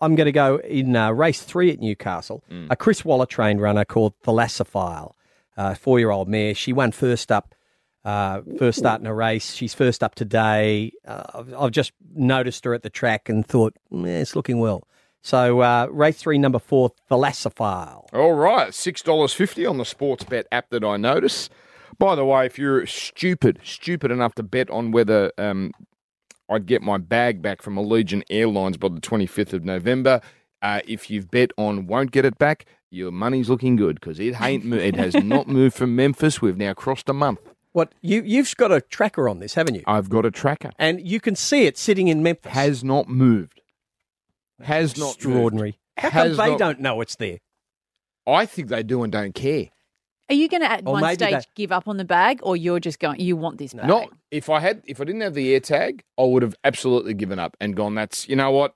Speaker 7: I'm going to go in uh, race three at Newcastle. A Chris Waller trained runner called Thalassophile, uh, four year old mare. She won first up. Uh, first start in a race. She's first up today. Uh, I've, I've just noticed her at the track and thought, "Mm, it's looking well. So, uh, race three, number four, Thalassophile.
Speaker 5: All right, six dollars fifty on the sports bet app that I notice. By the way, if you're stupid, stupid enough to bet on whether um, I'd get my bag back from Allegiant Airlines by the 25th of November, uh, if you've bet on won't get it back, your money's looking good because it ain't mo- it has not moved from Memphis. We've now crossed a month.
Speaker 7: What you you've got a tracker on this, haven't you?
Speaker 5: I've got a tracker.
Speaker 7: And you can see it sitting in Memphis.
Speaker 5: Has not moved. Has not moved.
Speaker 7: extraordinary. How come
Speaker 5: Has
Speaker 7: they
Speaker 5: not-
Speaker 7: don't know it's there?
Speaker 5: I think they do and don't care.
Speaker 6: Are you going to at
Speaker 7: Or
Speaker 6: one stage give up on the bag, or you're just going? You want this bag?
Speaker 5: Not if I had if I didn't have the air tag, I would have absolutely given up and gone. That's you know what,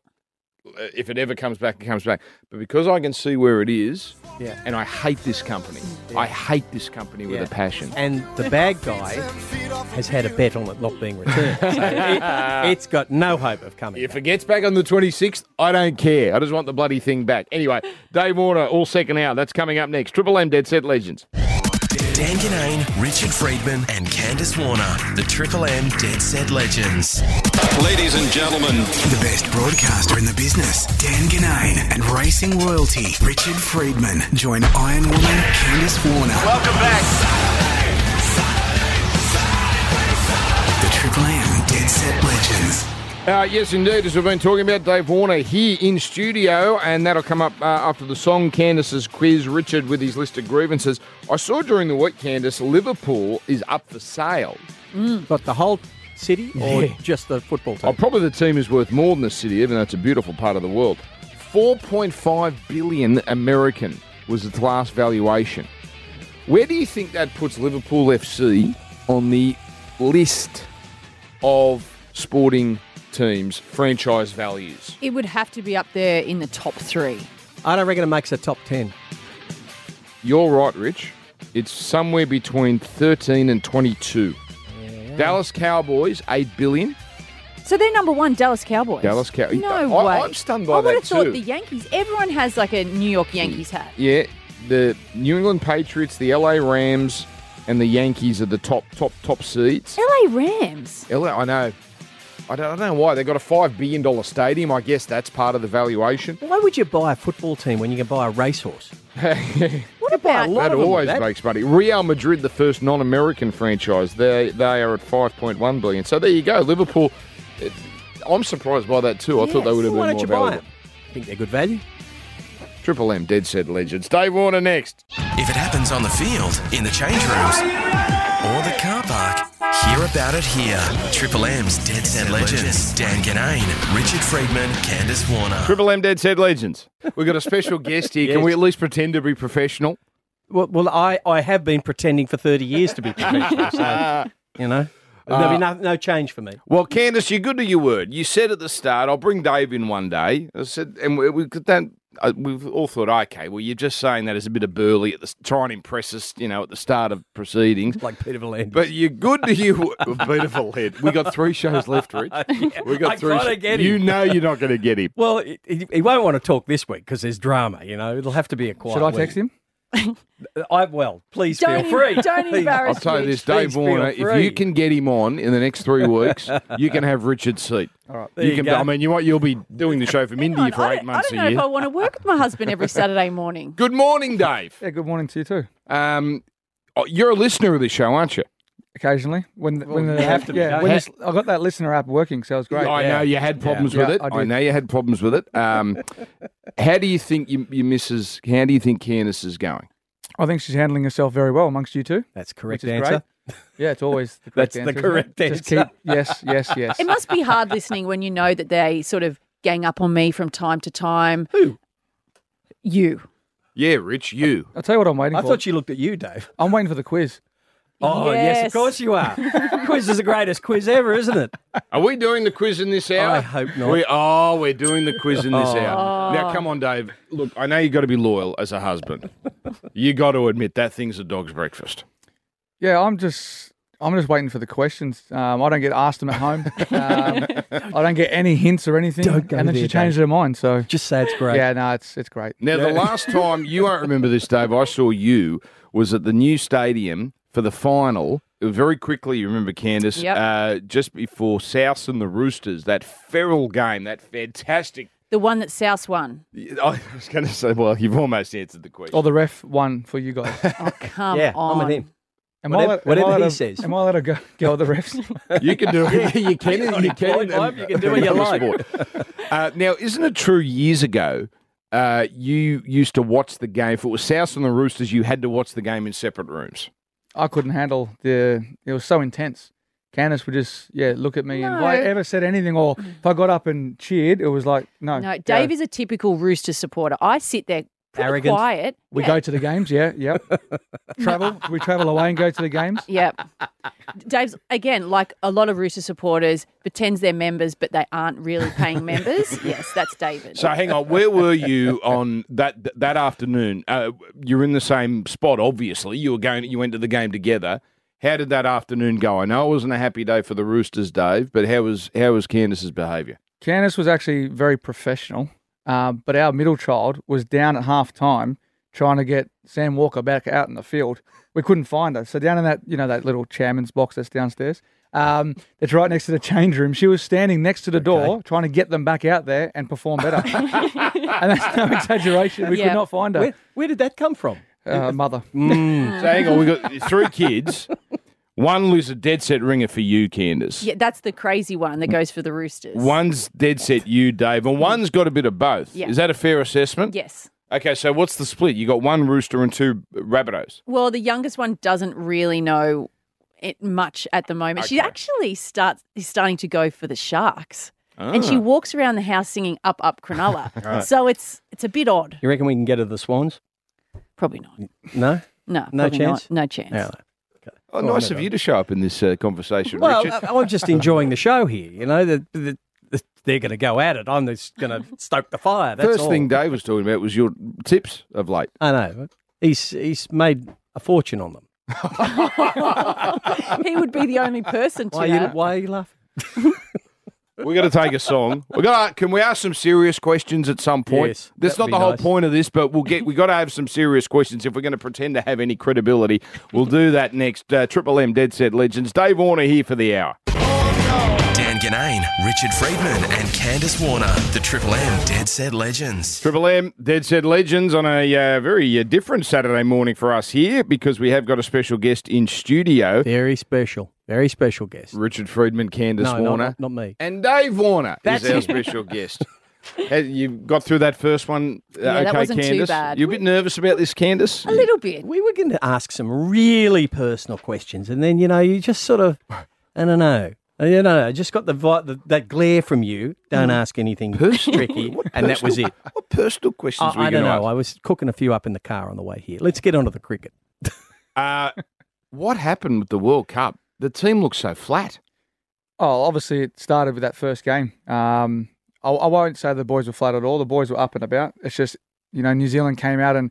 Speaker 5: Uh, if it ever comes back, it comes back. But because I can see where it is,
Speaker 7: Yeah.
Speaker 5: and I hate this company. I hate this company with a passion.
Speaker 7: And the bad guy has had a bet on it not being returned. So it, has got no hope of coming.
Speaker 5: If it gets back on the 26th, I don't care. I just want the bloody thing back. Anyway, Dave Warner, all second hour. That's coming up next. Triple M Dead Set Legends.
Speaker 2: Dan Ginnane, Richard Freedman, and Candice Warner, the Triple M Dead Set Legends.
Speaker 1: Ladies and gentlemen, the best broadcaster in the business, Dan Ginnane, and racing royalty, Richard Freedman. Join Iron Woman, Candice Warner.
Speaker 3: Welcome back.
Speaker 1: The Triple M Dead Set Legends.
Speaker 5: Uh, yes, indeed, as we've been talking about, Dave Warner here in studio, and that'll come up uh, after the song Candice's quiz. Richard with his list of grievances. I saw during the week, Candice, Liverpool is up for sale.
Speaker 7: but the whole city or
Speaker 5: Yeah.
Speaker 7: just the football
Speaker 5: Oh,
Speaker 7: team?
Speaker 5: probably the team is worth more than the city, even though it's a beautiful part of the world. 4.5 billion American was its last valuation. Where do you think that puts Liverpool FC on the list of sporting teams' franchise values?
Speaker 6: It would have to be up there in the top three.
Speaker 7: I don't reckon it makes a top 10.
Speaker 5: You're right, Rich. It's somewhere between 13 and 22. Dallas Cowboys, 8 billion.
Speaker 6: So they're number one, Dallas Cowboys.
Speaker 5: Dallas Cowboys.
Speaker 6: No
Speaker 5: I-
Speaker 6: way.
Speaker 5: I'm stunned by
Speaker 6: I would
Speaker 5: that
Speaker 6: have thought
Speaker 5: too.
Speaker 6: the Yankees. Everyone has like a New York Yankees hat.
Speaker 5: Yeah, the New England Patriots, the LA Rams, and the Yankees are the top, top, top seeds.
Speaker 6: LA Rams.
Speaker 5: LA, I know. I don't, I don't know why. They've got a $5 billion stadium. I guess that's part of the valuation.
Speaker 7: Why would you buy a football team when you can buy a racehorse?
Speaker 6: What about
Speaker 7: lot
Speaker 5: That always
Speaker 7: that.
Speaker 5: makes money. Real Madrid, the first non-American franchise, they they are at 5.1 billion. So there you go. Liverpool. eh, I'm surprised by that too. I thought they would have
Speaker 7: Why
Speaker 5: been
Speaker 7: don't
Speaker 5: more
Speaker 7: you buy
Speaker 5: valuable.
Speaker 7: it? Think they're good value?
Speaker 5: Triple M, dead set legends. Dave Warner next.
Speaker 2: If it happens on the field, in the change rooms, or the car park, hear about it here. Triple M's Dead Set Legends. Dan Ginnane, Richard Freedman, Candice Warner.
Speaker 5: Triple M, dead set legends. We've got a special guest here. Can
Speaker 7: Yes.
Speaker 5: we at least pretend to be professional?
Speaker 7: Well, well I, I have been pretending for 30 years to be professional, so, you know, there'll be uh, no, no change for me.
Speaker 5: Well, Candice, you're good to your word. You said at the start, I'll bring Dave in one day. I said, and we, we don't. Uh, we've all thought, okay, well, you're just saying that as a bit of burly at the try and impress us, you know, at the start of proceedings.
Speaker 7: Like Peter V'landys.
Speaker 5: But you're good to you. Beautiful head. We got three shows left, Rich. We got
Speaker 7: I
Speaker 5: three.
Speaker 7: gotta
Speaker 5: sh-
Speaker 7: get
Speaker 5: You
Speaker 7: him.
Speaker 5: know you're not going to get him.
Speaker 7: Well, he, he- he won't want to talk this week because there's drama, you know. It'll have to be a quiet
Speaker 10: Should I
Speaker 7: week.
Speaker 10: text him?
Speaker 7: I well, please
Speaker 6: Don't
Speaker 7: feel free.
Speaker 6: don't
Speaker 7: Please.
Speaker 6: embarrass
Speaker 5: I'll tell you this, Dave
Speaker 7: Please
Speaker 5: Warner. If you can get him on in the next three weeks, you can have Richard's seat.
Speaker 10: All right.
Speaker 7: There
Speaker 5: you
Speaker 7: you
Speaker 5: can.
Speaker 7: go.
Speaker 5: I mean, you what? You'll be doing the show from India
Speaker 6: Hang
Speaker 5: for
Speaker 6: on, I
Speaker 5: eight
Speaker 6: don't-
Speaker 5: months
Speaker 6: I don't
Speaker 5: a
Speaker 6: know
Speaker 5: year.
Speaker 6: if I want to work with my husband every Saturday morning.
Speaker 5: Good morning, Dave.
Speaker 10: Yeah, good morning to you too.
Speaker 5: Um, oh, you're a listener of this show, aren't you?
Speaker 10: Occasionally, when the, when
Speaker 7: Well,
Speaker 10: the,
Speaker 7: you have to
Speaker 10: yeah,
Speaker 7: don't
Speaker 10: when this, I got that listener app working, so it was great.
Speaker 5: I
Speaker 7: yeah.
Speaker 5: know you had problems
Speaker 10: Yeah.
Speaker 5: with
Speaker 10: Yeah,
Speaker 5: it.
Speaker 10: I
Speaker 5: I, know you had problems with it. Um, how do you think you, your missus? How do you think Candace is going?
Speaker 10: I think she's handling herself very well amongst you two.
Speaker 7: That's correct
Speaker 10: Which is
Speaker 7: answer.
Speaker 10: Yeah, it's always the correct
Speaker 7: That's the
Speaker 10: answer. isn't it?
Speaker 7: correct
Speaker 10: Just
Speaker 7: answer.
Speaker 10: keep yes, yes, yes.
Speaker 6: It must be hard listening when you know that they sort of gang up on me from time to time.
Speaker 7: Who?
Speaker 6: You.
Speaker 5: Yeah, Rich, you.
Speaker 10: I'll tell you what I'm waiting
Speaker 7: I
Speaker 10: for.
Speaker 7: I thought she looked at you, Dave.
Speaker 10: I'm waiting for the quiz.
Speaker 7: Oh, yes, of course you are. quiz is the greatest quiz ever, isn't it?
Speaker 5: Are we doing the quiz in this hour?
Speaker 7: I hope not.
Speaker 5: We, oh, we're doing the quiz in this
Speaker 7: Oh.
Speaker 5: hour. Now, come on, Dave. Look, I know you've got to be loyal as a husband. you got to admit that thing's a dog's breakfast.
Speaker 10: Yeah, I'm just I'm just waiting for the questions. Um, I don't get asked them at home. Um, I don't get any hints or anything.
Speaker 7: Don't go
Speaker 10: and then
Speaker 7: there,
Speaker 10: she changed her mind. So
Speaker 7: Just say it's great.
Speaker 10: yeah, no, it's it's great.
Speaker 5: Now, the last time you won't remember this, Dave, I saw you was at the new stadium for the final. Very quickly, you remember Candice,
Speaker 6: Yep.
Speaker 5: uh, just before South and the Roosters, that feral game, that fantastic.
Speaker 6: The one that South won.
Speaker 5: I was going to say, well, you've almost answered the question.
Speaker 10: Or the ref won for you guys.
Speaker 6: Oh, come
Speaker 7: yeah,
Speaker 6: on.
Speaker 7: I'm with him.
Speaker 10: Am
Speaker 7: Whatever-
Speaker 10: I allowed,
Speaker 7: whatever
Speaker 10: am I
Speaker 7: he
Speaker 10: allowed-
Speaker 7: says.
Speaker 10: Am I allowed to go, go with the refs?
Speaker 5: You can do it. you can.
Speaker 7: You're
Speaker 5: You
Speaker 7: not
Speaker 5: can.
Speaker 7: employed, Bob. You can do what you like.
Speaker 5: Sport. Uh, now, isn't it true? Years ago, uh, you used to watch the game. If it was South and the Roosters, you had to watch the game in separate rooms.
Speaker 10: I couldn't handle the. It was so intense. Candice would just yeah look at me, and if I
Speaker 6: No.
Speaker 10: ever said anything, or if I got up and cheered, it was like no.
Speaker 6: No. Dave is a typical Rooster supporter. I sit there pretty
Speaker 7: Arrogant.
Speaker 6: quiet.
Speaker 10: We
Speaker 6: Yeah.
Speaker 10: go to the games, yeah, yep. travel, we travel away and go to the games.
Speaker 6: Yep. Dave's again, like a lot of Rooster supporters, pretends they're members, but they aren't really paying members. yes, that's David.
Speaker 5: So hang on, where were you on that that afternoon? Uh, you're in the same spot, obviously. You were going, you went to the game together. How did that afternoon go? I know it wasn't a happy day for the Roosters, Dave, but how was how was Candice's behaviour?
Speaker 10: Candice was actually very professional, um, but our middle child was down at half time trying to get Sam Walker back out in the field. We couldn't find her. So down in that, you know, that little chairman's box that's downstairs, um, it's right next to the change room. She was standing next to the door trying to get them back out there and perform better. and that's no exaggeration. We
Speaker 6: Yeah.
Speaker 10: could not find her.
Speaker 7: Where, where did that come from?
Speaker 10: Uh, mother.
Speaker 5: So hang on, we got three kids. One was a dead set ringer for you, Candice.
Speaker 6: yeah, that's the crazy one that goes for the Roosters.
Speaker 5: One's dead set you, Dave, and one's got a bit of both.
Speaker 6: Yeah.
Speaker 5: Is that a fair assessment?
Speaker 6: Yes.
Speaker 5: Okay, so what's the split? You got one rooster and two rabbitohs.
Speaker 6: Well, the youngest one doesn't really know it much at the moment. She actually starts is starting to go for the sharks. And she
Speaker 5: Ah.
Speaker 6: walks around the house singing "Up Up Cronulla," so it's it's a bit odd.
Speaker 7: You reckon we can get her the Swans?
Speaker 6: Probably not.
Speaker 7: No?
Speaker 6: No,
Speaker 7: No chance?
Speaker 6: Not. No chance.
Speaker 7: Yeah.
Speaker 5: Oh, nice of you to show up in this uh, conversation,
Speaker 7: Well,
Speaker 5: Richard.
Speaker 7: I- I'm just enjoying the show here. You know, the, the, the, they're going to go at it. I'm just going to stoke the fire. That's
Speaker 5: First
Speaker 7: all.
Speaker 5: thing Dave was talking about was your tips of late.
Speaker 7: I know. He's he's made a fortune on them.
Speaker 6: he would be the only person to.
Speaker 7: Why are you,
Speaker 6: have.
Speaker 7: why are you laughing?
Speaker 5: We're going to take a song. We got. Can we ask some serious questions at some point?
Speaker 7: Yes,
Speaker 5: That's not the whole
Speaker 7: nice.
Speaker 5: point of this, but we'll get. We got to have some serious questions if we're going to pretend to have any credibility. We'll do that next. Uh, Triple M Dead Set Legends. Dave Warner here for the hour.
Speaker 2: Dan Ginnane, Richard Freedman, and Candice Warner, the Triple M Dead Set Legends.
Speaker 5: Triple M Dead Set Legends on a uh, very uh, different Saturday morning for us here because we have got a special guest in studio.
Speaker 7: Very special. Very special guest.
Speaker 5: Richard Freedman, Candice
Speaker 7: No,
Speaker 5: Warner,
Speaker 7: not me.
Speaker 5: and Dave Warner
Speaker 7: That's
Speaker 5: is our special guest. You got through that first one, uh,
Speaker 6: Yeah, that
Speaker 5: okay,
Speaker 6: wasn't too
Speaker 5: Candice?
Speaker 6: bad.
Speaker 5: You a bit nervous about this, Candice?
Speaker 6: A little bit.
Speaker 7: We were going to ask some really personal questions, and then you know you just sort of, I don't know, you no. I just got the, vi- the that glare from you. Don't ask anything tricky, and that was it.
Speaker 5: What personal questions
Speaker 7: I,
Speaker 5: were you
Speaker 7: I don't know.
Speaker 5: to
Speaker 7: I was cooking a few up in the car on the way here. Let's get on to the cricket.
Speaker 5: Uh, what happened with the World Cup? The team looks so flat.
Speaker 10: Oh, obviously it started with that first game. Um, I, I won't say the boys were flat at all. The boys were up and about. It's just you know New Zealand came out and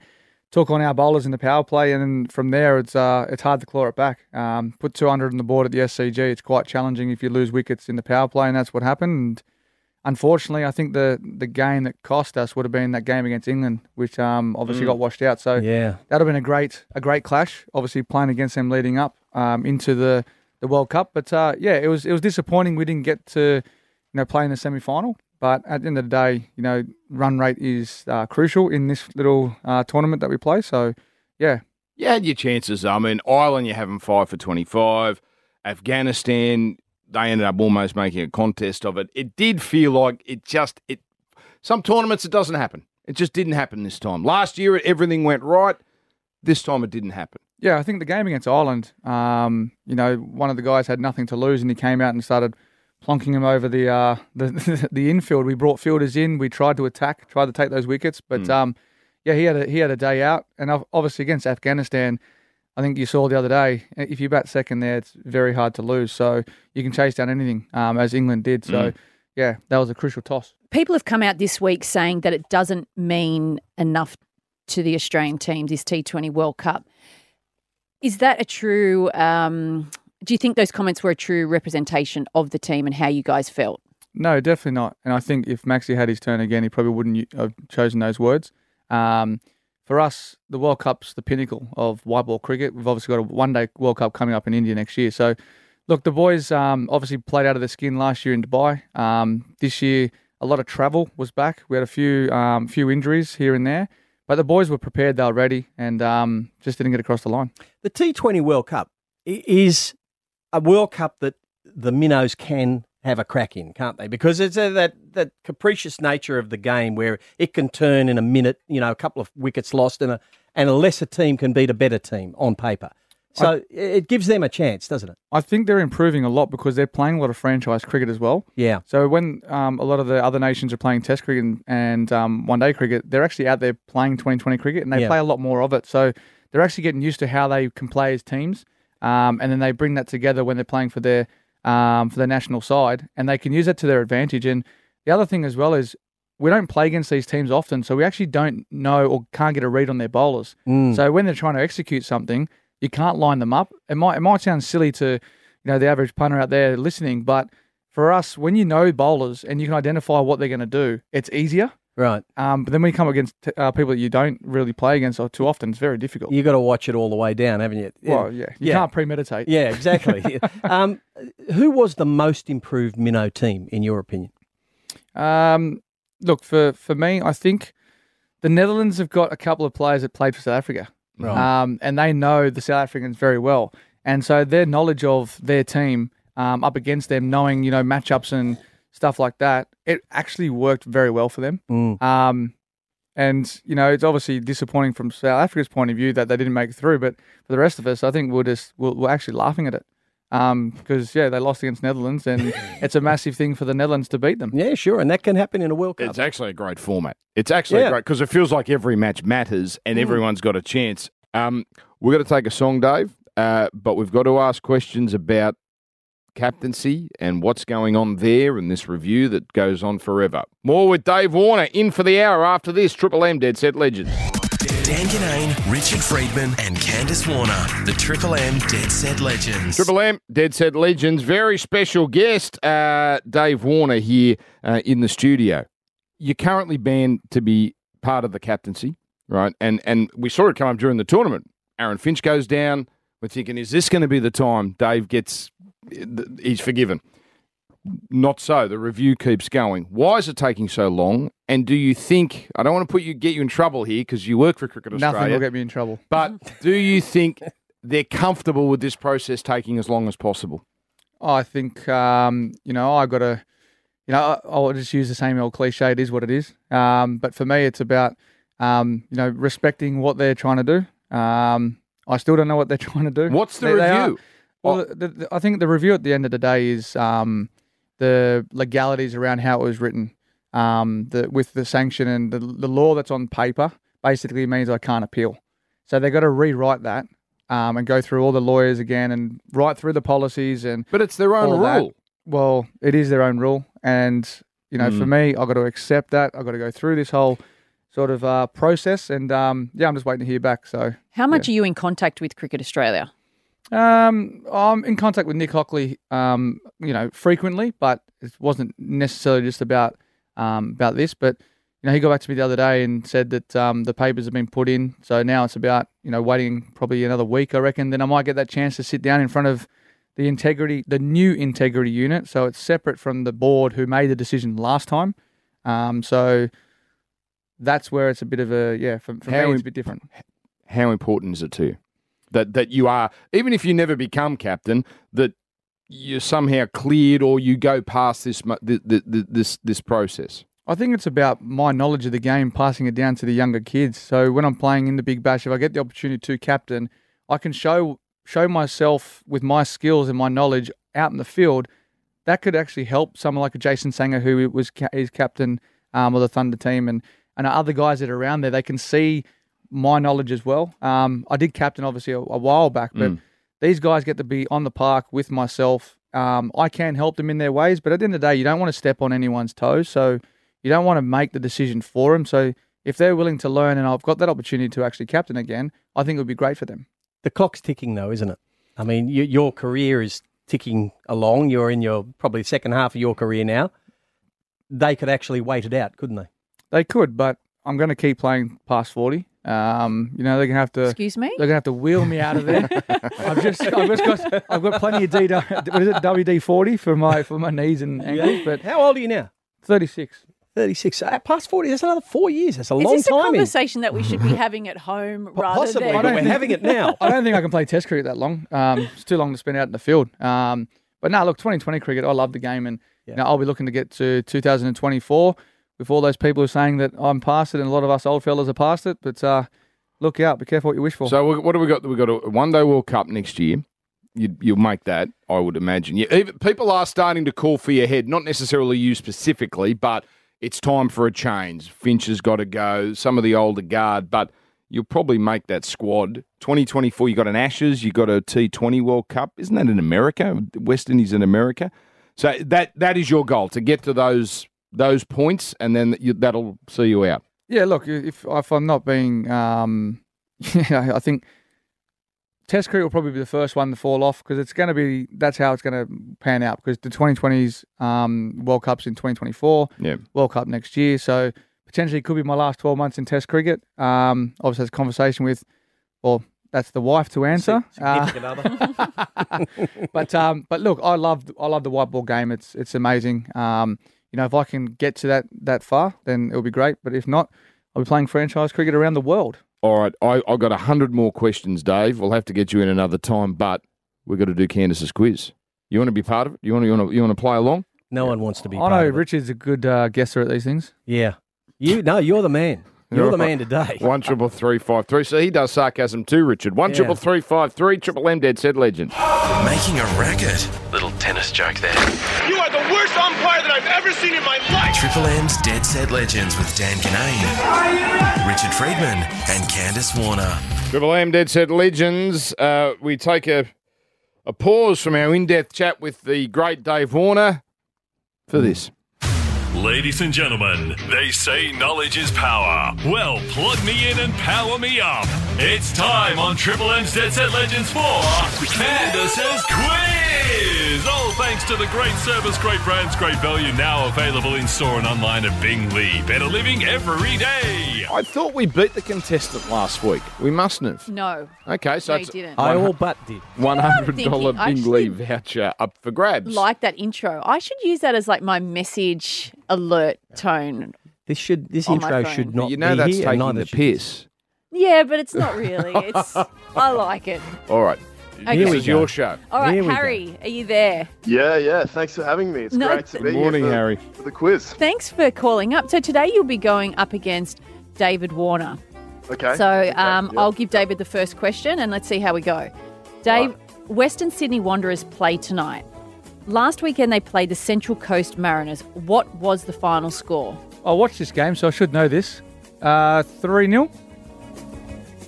Speaker 10: took on our bowlers in the power play, and then from there it's uh, it's hard to claw it back. Um, put 200 on the board at the SCG. It's quite challenging if you lose wickets in the power play, and that's what happened. And unfortunately, I think the the game that cost us would have been that game against England, which um, obviously got washed out. So
Speaker 7: Yeah,
Speaker 10: that'd have been a great a great clash. Obviously playing against them leading up um, into the, the World Cup, but uh, yeah, it was it was disappointing we didn't get to you know play in the semi final. But at the end of the day, you know, run rate is uh, crucial in this little uh, tournament that we play. So yeah,
Speaker 5: You had your chances. I mean, Ireland, you have them five for 25. Afghanistan, they ended up almost making a contest of it. It did feel like it just, it. some tournaments, it doesn't happen. It just didn't happen this time. Last year, everything went right. This time, it didn't happen.
Speaker 10: yeah, I think the game against Ireland, um, you know, one of the guys had nothing to lose and he came out and started plonking him over the uh, the the infield. We brought fielders in. We tried to attack, tried to take those wickets, but um, yeah, he had a he had a day out, and obviously against Afghanistan, I think you saw the other day. If you bat second there, it's very hard to lose. So you can chase down anything, um, as England did. So yeah, that was a crucial toss.
Speaker 6: People have come out this week saying that it doesn't mean enough to the Australian team, this T20 World Cup. Is that a true, um, do you think those comments were a true representation of the team and how you guys felt?
Speaker 10: No, definitely not. And I think if Maxi had his turn again, he probably wouldn't have chosen those words. Um, for us, the World Cup's the pinnacle of white ball cricket. We've obviously got a one day World Cup coming up in India next year. So, look, the boys um, obviously played out of their skin last year in Dubai. Um, this year, a lot of travel was back. We had a few um, few injuries here and there, but the boys were prepared. They were ready, and um, just didn't get across the line.
Speaker 7: the T20 World Cup is a World Cup that the minnows can have a crack in, can't they? Because it's a, that that capricious nature of the game where it can turn in a minute. You know, a couple of wickets lost, and a and a lesser team can beat a better team on paper. So it gives them a chance, doesn't it?
Speaker 10: I think they're improving a lot because they're playing a lot of franchise cricket as well.
Speaker 7: Yeah.
Speaker 10: So when um, a lot of the other nations are playing Test cricket and, and um, one day cricket, they're actually out there playing 2020 cricket and they
Speaker 7: Yeah.
Speaker 10: play a lot more of it. So they're actually getting used to how they can play as teams, um, and then they bring that together when they're playing for their um, for their national side, and they can use that to their advantage. And the other thing as well is we don't play against these teams often, so we actually don't know or can't get a read on their bowlers.
Speaker 7: Mm.
Speaker 10: So when they're trying to execute something, you can't line them up. It might it might sound silly to you know the average punter out there listening, but for us, when you know bowlers and you can identify what they're going to do, it's easier.
Speaker 7: Right.
Speaker 10: Um, but then when you come against uh, people that you don't really play against or too often, it's very difficult.
Speaker 7: You've got to watch it all the way down, haven't you?
Speaker 10: Well, yeah, you
Speaker 7: Yeah.
Speaker 10: can't premeditate.
Speaker 7: Yeah, exactly. um, who was the most improved minnow team, in your opinion?
Speaker 10: Um, look for for me, I think the Netherlands have got a couple of players that played for South Africa,
Speaker 7: Right.
Speaker 10: um, and they know the South Africans very well, and so their knowledge of their team um, up against them, knowing you know matchups and stuff like that, it actually worked very well for them.
Speaker 7: Mm.
Speaker 10: Um, and you know, it's obviously disappointing from South Africa's point of view that they didn't make it through. But for the rest of us, I think we're just we're, we're actually laughing at it um, because yeah, they lost against Netherlands, and it's a massive thing for the Netherlands to beat them.
Speaker 7: Yeah, sure, and that can happen in a World Cup.
Speaker 5: It's actually a great format. It's actually
Speaker 7: Yeah.
Speaker 5: great because it feels like every match matters and
Speaker 7: Mm.
Speaker 5: everyone's got a chance. Um, we're going to take a song, Dave, uh, but we've got to ask questions about captaincy and what's going on there in this review that goes on forever. More with Dave Warner in for the hour after this. Triple M Dead Set Legends.
Speaker 2: Dan Ginnane, Richard Freedman, and Candice Warner, the Triple M Dead Set Legends.
Speaker 5: Triple M, Dead Set Legends, very special guest, uh, Dave Warner here uh, in the studio. You're currently banned to be part of the captaincy, right? And and we saw it come up during the tournament. Aaron Finch goes down. We're thinking, is this going to be the time Dave gets? He's forgiven. Not so. The review keeps going. Why is it taking so long? And do you think I don't want to put you get you in trouble here because you work for Cricket Australia?
Speaker 10: Nothing will get me in trouble.
Speaker 5: But do you think they're comfortable with this process taking as long as possible?
Speaker 10: I think um, you know I got to, you know, I'll just use the same old cliche. It is what it is. Um, but for me, it's about um, you know respecting what they're trying to do. Um, I still don't know what they're trying to do.
Speaker 5: What's the
Speaker 10: They- they are- well, the, the, I think the review at the end of the day is um, the legalities around how it was written. Um, the, with the sanction and the, the law that's on paper basically means I can't appeal. So they've got to rewrite that um, and go through all the lawyers again and write through the policies and.
Speaker 5: But it's their own
Speaker 10: all that.
Speaker 5: rule.
Speaker 10: Well, it is their own rule, and you know, for
Speaker 5: Mm.
Speaker 10: me, I've got to accept that. I've got to go through this whole sort of uh, process, and um, yeah, I'm just waiting to hear back. So,
Speaker 6: How much are you in contact with Cricket Australia?
Speaker 10: Um, I'm in contact with Nick Hockley, um, you know, frequently, but it wasn't necessarily just about um, about this. But you know, he got back to me the other day and said that um, the papers have been put in. So now it's about you know waiting probably another week, I reckon. Then I might get that chance to sit down in front of the integrity, the new integrity unit. So it's separate from the board who made the decision last time. Um, so that's where it's a bit of a yeah. For, for
Speaker 5: How
Speaker 10: me, it's a bit different.
Speaker 5: How important is it to you that that you are, even if you never become captain, that you're somehow cleared or you go past this this this process?
Speaker 10: I think it's about my knowledge of the game, passing it down to the younger kids. So when I'm playing in the Big Bash, if I get the opportunity to captain, I can show show myself with my skills and my knowledge out in the field. That could actually help someone like a Jason Sangha, who was is captain um, of the Thunder team, and and other guys that are around there. They can see my knowledge as well. Um, I did captain obviously a, a while back, but
Speaker 5: Mm.
Speaker 10: these guys get to be on the park with myself. Um, I can help them in their ways, but at the end of the day, you don't want to step on anyone's toes. So you don't want to make the decision for them. So if they're willing to learn and I've got that opportunity to actually captain again, I think it would be great for them.
Speaker 7: The clock's ticking, though, isn't it? I mean, y your career is ticking along. You're in your probably second half of your career now. They could actually wait it out, couldn't they?
Speaker 10: They could, but I'm going to keep playing past 40. Um, you know, they're going to have to.
Speaker 6: Excuse me?
Speaker 10: They're going to have to wheel me out of there. I've just, I've just got, I've got plenty of D. What is it, WD forty for my for my knees and ankles. But
Speaker 7: how old are you now?
Speaker 10: Thirty six.
Speaker 7: 36. Uh, past 40, that's another four years. That's a
Speaker 6: Is
Speaker 7: long
Speaker 6: this a
Speaker 7: time. in.
Speaker 6: conversation that we should be having at home rather
Speaker 7: possibly,
Speaker 6: than?
Speaker 7: but we're having it now.
Speaker 10: I don't think I can play Test cricket that long. Um, it's too long to spend out in the field. Um, but no, look, 2020 cricket, I love the game, and you know, I'll be looking to get to 2024 with all those people who are saying that I'm past it, and a lot of us old fellas are past it. But uh, look out. Be careful what you wish for.
Speaker 5: So what do we got? We've got a one day World Cup next year. You, you'll make that, I would imagine. Yeah, even, people are starting to call for your head, not necessarily you specifically, but it's time for a change. Finch has got to go. Some of the older guard, but you'll probably make that squad. 2024, you got an Ashes, you got a T20 World Cup. Isn't that in America? West Indies in America. So that that is your goal to get to those those points, and then you, that'll see you out.
Speaker 10: Yeah, look, if if I'm not being, um, yeah, I think Test cricket will probably be the first one to fall off because it's going to be that's how it's going to pan out because the 2020s um, World Cup's in 2024,
Speaker 5: Yeah.
Speaker 10: World Cup next year, so potentially it could be my last 12 months in Test cricket. Um, obviously, has a conversation with, well, that's the wife to answer. Uh, but um, but look, I love I love the white ball game. It's it's amazing. Um, you know, if I can get to that that far, then it'll be great. But if not, I'll be playing franchise cricket around the world.
Speaker 5: All right, I, I've got a hundred more questions, Dave. We'll have to get you in another time, but we've got to do Candice's quiz. You want to be part of it? You want to, you want to, you want to play along?
Speaker 7: No one wants to be.
Speaker 10: I
Speaker 7: part
Speaker 10: know
Speaker 7: of it.
Speaker 10: Richard's a good uh, guesser at these things.
Speaker 7: Yeah. You no, you're the man. You're the man today.
Speaker 5: One triple three five three. So he does sarcasm too, Richard. One
Speaker 7: Yeah.
Speaker 5: triple three five three. Triple M dead set legend.
Speaker 2: Making a racket. Little tennis joke there.
Speaker 3: You are the worst umpire that I've ever seen in my life.
Speaker 2: Triple M's Dead Set Legends with Dan Ginnane, Richard Freedman, and Candice Warner.
Speaker 5: Triple M dead set legends. Uh, we take a a pause from our in depth chat with the great Dave Warner for this.
Speaker 11: Ladies and gentlemen, they say knowledge is power. Well, plug me in and power me up. It's time on Triple M's Dead Set Legends 4 Candice's Quiz! All thanks to the great service, great brands, great value, now available in store and online at Bing Lee. Better living every day.
Speaker 5: I thought we beat the contestant last week. We mustn't have.
Speaker 6: No.
Speaker 5: Okay, so
Speaker 6: No, you
Speaker 5: it's
Speaker 6: didn't.
Speaker 7: I
Speaker 5: one-
Speaker 7: all but did.
Speaker 5: one hundred dollar
Speaker 6: thinking- I
Speaker 5: Bing Lee
Speaker 6: actually-
Speaker 5: voucher up for grabs.
Speaker 6: Like that intro. I should use that as like my message alert tone.
Speaker 7: This should this
Speaker 6: On my
Speaker 7: intro
Speaker 6: phone.
Speaker 7: should
Speaker 5: But
Speaker 7: not
Speaker 5: you know
Speaker 7: be
Speaker 5: that's
Speaker 7: here, and
Speaker 5: taking
Speaker 7: neither
Speaker 5: the
Speaker 7: should
Speaker 5: piss.
Speaker 6: Yeah, but it's not really. It's I like it.
Speaker 5: All right,
Speaker 6: Okay.
Speaker 5: this
Speaker 6: Here we
Speaker 5: is
Speaker 7: go.
Speaker 5: your show.
Speaker 6: All right,
Speaker 7: Here we go.
Speaker 6: Harry, are you there?
Speaker 12: Yeah, yeah. Thanks for having me. It's
Speaker 6: No,
Speaker 12: great to
Speaker 6: th-
Speaker 12: be
Speaker 5: Good morning,
Speaker 12: here for,
Speaker 5: Harry.
Speaker 12: for the quiz.
Speaker 6: Thanks for calling up. So today you'll be going up against David Warner.
Speaker 12: Okay.
Speaker 6: So
Speaker 12: Okay,
Speaker 6: um,
Speaker 12: yeah.
Speaker 6: I'll give David the first question and let's see how we go. Dave, Western Sydney Wanderers play tonight. Last weekend they played the Central Coast Mariners. What was the final score?
Speaker 10: I watched this game, so I should know this. Uh, Three 0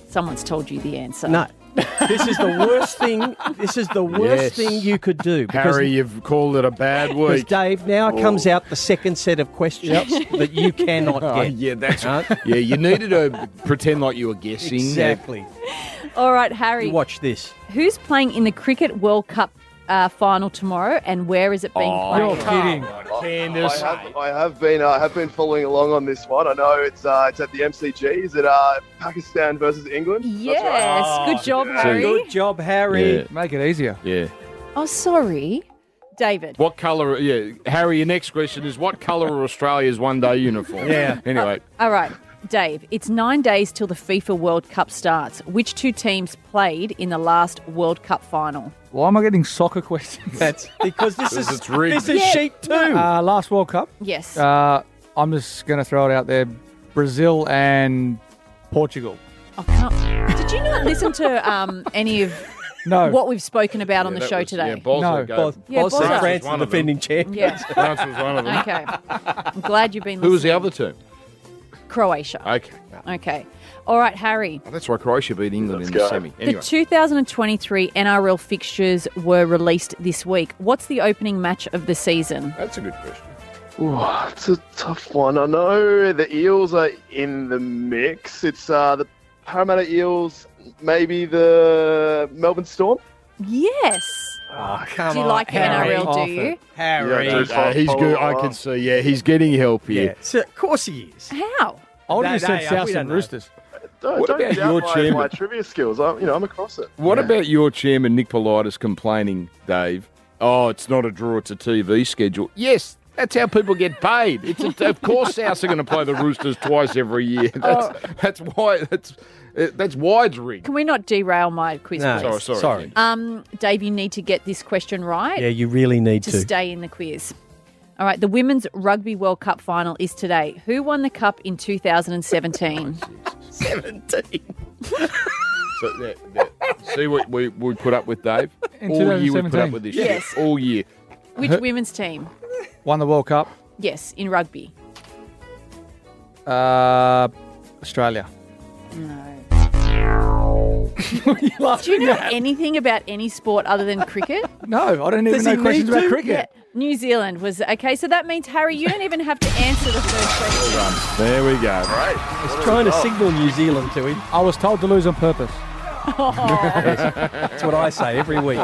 Speaker 6: Someone's told you the answer.
Speaker 7: No. This is the worst thing. This is the worst
Speaker 5: Yes.
Speaker 7: thing you could do. Because,
Speaker 5: Harry, you've called it a bad
Speaker 7: because
Speaker 5: week.
Speaker 7: Dave, now comes oh. out the second set of questions that you cannot
Speaker 5: Oh,
Speaker 7: get.
Speaker 5: yeah, that's
Speaker 7: Huh?
Speaker 5: yeah. You needed to pretend like you were guessing.
Speaker 7: Exactly.
Speaker 6: All right, Harry.
Speaker 7: You watch this.
Speaker 6: Who's playing in the Cricket World Cup uh, final tomorrow and where is it being
Speaker 5: Oh,
Speaker 6: played?
Speaker 10: You're kidding.
Speaker 5: Candice.
Speaker 12: I have, I have been, uh, I have been following along on this one. I know it's, uh, it's at the MCG. Is it uh, Pakistan versus England?
Speaker 6: Yes,
Speaker 12: right.
Speaker 6: good job,
Speaker 12: yeah.
Speaker 6: Harry.
Speaker 7: Good job, Harry.
Speaker 5: Yeah.
Speaker 10: Make it easier.
Speaker 5: Yeah.
Speaker 6: Oh, sorry, David.
Speaker 5: What colour? Yeah, Harry. Your next question is what colour are Australia's one-day uniform?
Speaker 7: Yeah.
Speaker 5: Anyway,
Speaker 6: All right, Dave. It's nine days till the FIFA World Cup starts. Which two teams played in the last World Cup final?
Speaker 10: Why am I getting soccer questions?
Speaker 7: That's because this is
Speaker 5: it's rigged.
Speaker 7: this is
Speaker 6: Yeah,
Speaker 7: sheet two.
Speaker 10: uh, last World Cup.
Speaker 6: Yes.
Speaker 10: Uh, I'm just going to throw it out there: Brazil and Portugal.
Speaker 6: I can't- Did you not listen to um, any of
Speaker 10: No.
Speaker 6: what we've spoken about on the show
Speaker 5: was-
Speaker 6: today?
Speaker 5: Yeah, Boz
Speaker 10: No,
Speaker 5: will go.
Speaker 7: Both,
Speaker 6: Yeah,
Speaker 7: both
Speaker 6: Boz
Speaker 7: said
Speaker 6: up.
Speaker 7: France
Speaker 5: One
Speaker 7: the
Speaker 5: of them.
Speaker 7: defending champions.
Speaker 6: Yeah.
Speaker 5: France was one of them.
Speaker 6: Okay. I'm glad you've been
Speaker 5: Who was the other two?
Speaker 6: Croatia.
Speaker 5: Okay.
Speaker 6: Okay. All right, Harry.
Speaker 5: Oh, that's why Croatia beat England
Speaker 12: Let's
Speaker 5: in the
Speaker 12: go.
Speaker 5: semi. Anyway,
Speaker 6: The 2023 NRL fixtures were released this week. What's the opening match of the season?
Speaker 5: that's a good question.
Speaker 12: Ooh, it's a tough one. I know the Eels are in the mix. It's uh, the Parramatta Eels, maybe the Melbourne Storm.
Speaker 6: Yes.
Speaker 7: Oh, come
Speaker 6: Do you
Speaker 7: on,
Speaker 6: like the
Speaker 7: Harry.
Speaker 6: NRL, do you?
Speaker 10: it.
Speaker 7: Harry.
Speaker 12: Yeah, dude.
Speaker 5: Uh, he's good. I can see. Yeah, he's getting help
Speaker 7: Yeah,
Speaker 5: here.
Speaker 7: so, of course he is.
Speaker 6: How?
Speaker 10: I would
Speaker 7: No,
Speaker 10: have
Speaker 7: no,
Speaker 10: said
Speaker 7: yeah,
Speaker 10: South
Speaker 7: we don't
Speaker 10: and
Speaker 7: know.
Speaker 10: Roosters.
Speaker 12: Don't,
Speaker 5: What
Speaker 12: don't
Speaker 5: about
Speaker 12: doubt
Speaker 5: your
Speaker 12: my,
Speaker 5: chairman?
Speaker 12: my trivia skills. I'm, you know, I'm across it.
Speaker 5: What
Speaker 12: Yeah.
Speaker 5: about your chairman, Nick Politis, complaining, Dave? Oh, it's not a draw, it's a TV schedule. Yes, that's how people get paid. It's a, of course Souths are going to play the Roosters twice every year. That's, that's why that's that's wide's rigged.
Speaker 6: Can we not derail my quiz,
Speaker 7: No,
Speaker 6: please?
Speaker 5: Sorry, sorry.
Speaker 6: Um, Dave, you need to get this question right
Speaker 7: Yeah, you really need
Speaker 6: to
Speaker 7: to.
Speaker 6: stay in the quiz. All right, the Women's Rugby World Cup final is today. Who won the cup in 2017?
Speaker 7: 17.
Speaker 5: So, there, there. See what we, we put up with, Dave?
Speaker 10: In
Speaker 5: All year we put up with this
Speaker 6: Yes.
Speaker 5: shit. All year.
Speaker 6: Which women's team?
Speaker 10: Won the World Cup.
Speaker 6: Yes, in rugby.
Speaker 10: Uh, Australia.
Speaker 6: No. Do you know anything about any sport other than cricket?
Speaker 10: No, I don't even
Speaker 7: Does
Speaker 10: know questions about cricket.
Speaker 6: Yeah, New Zealand was okay. So that means Harry, you don't even have to answer the first question.
Speaker 5: There we go. Right.
Speaker 7: He's trying to signal New Zealand to him.
Speaker 10: I was told to lose on purpose.
Speaker 7: That's what I say every week.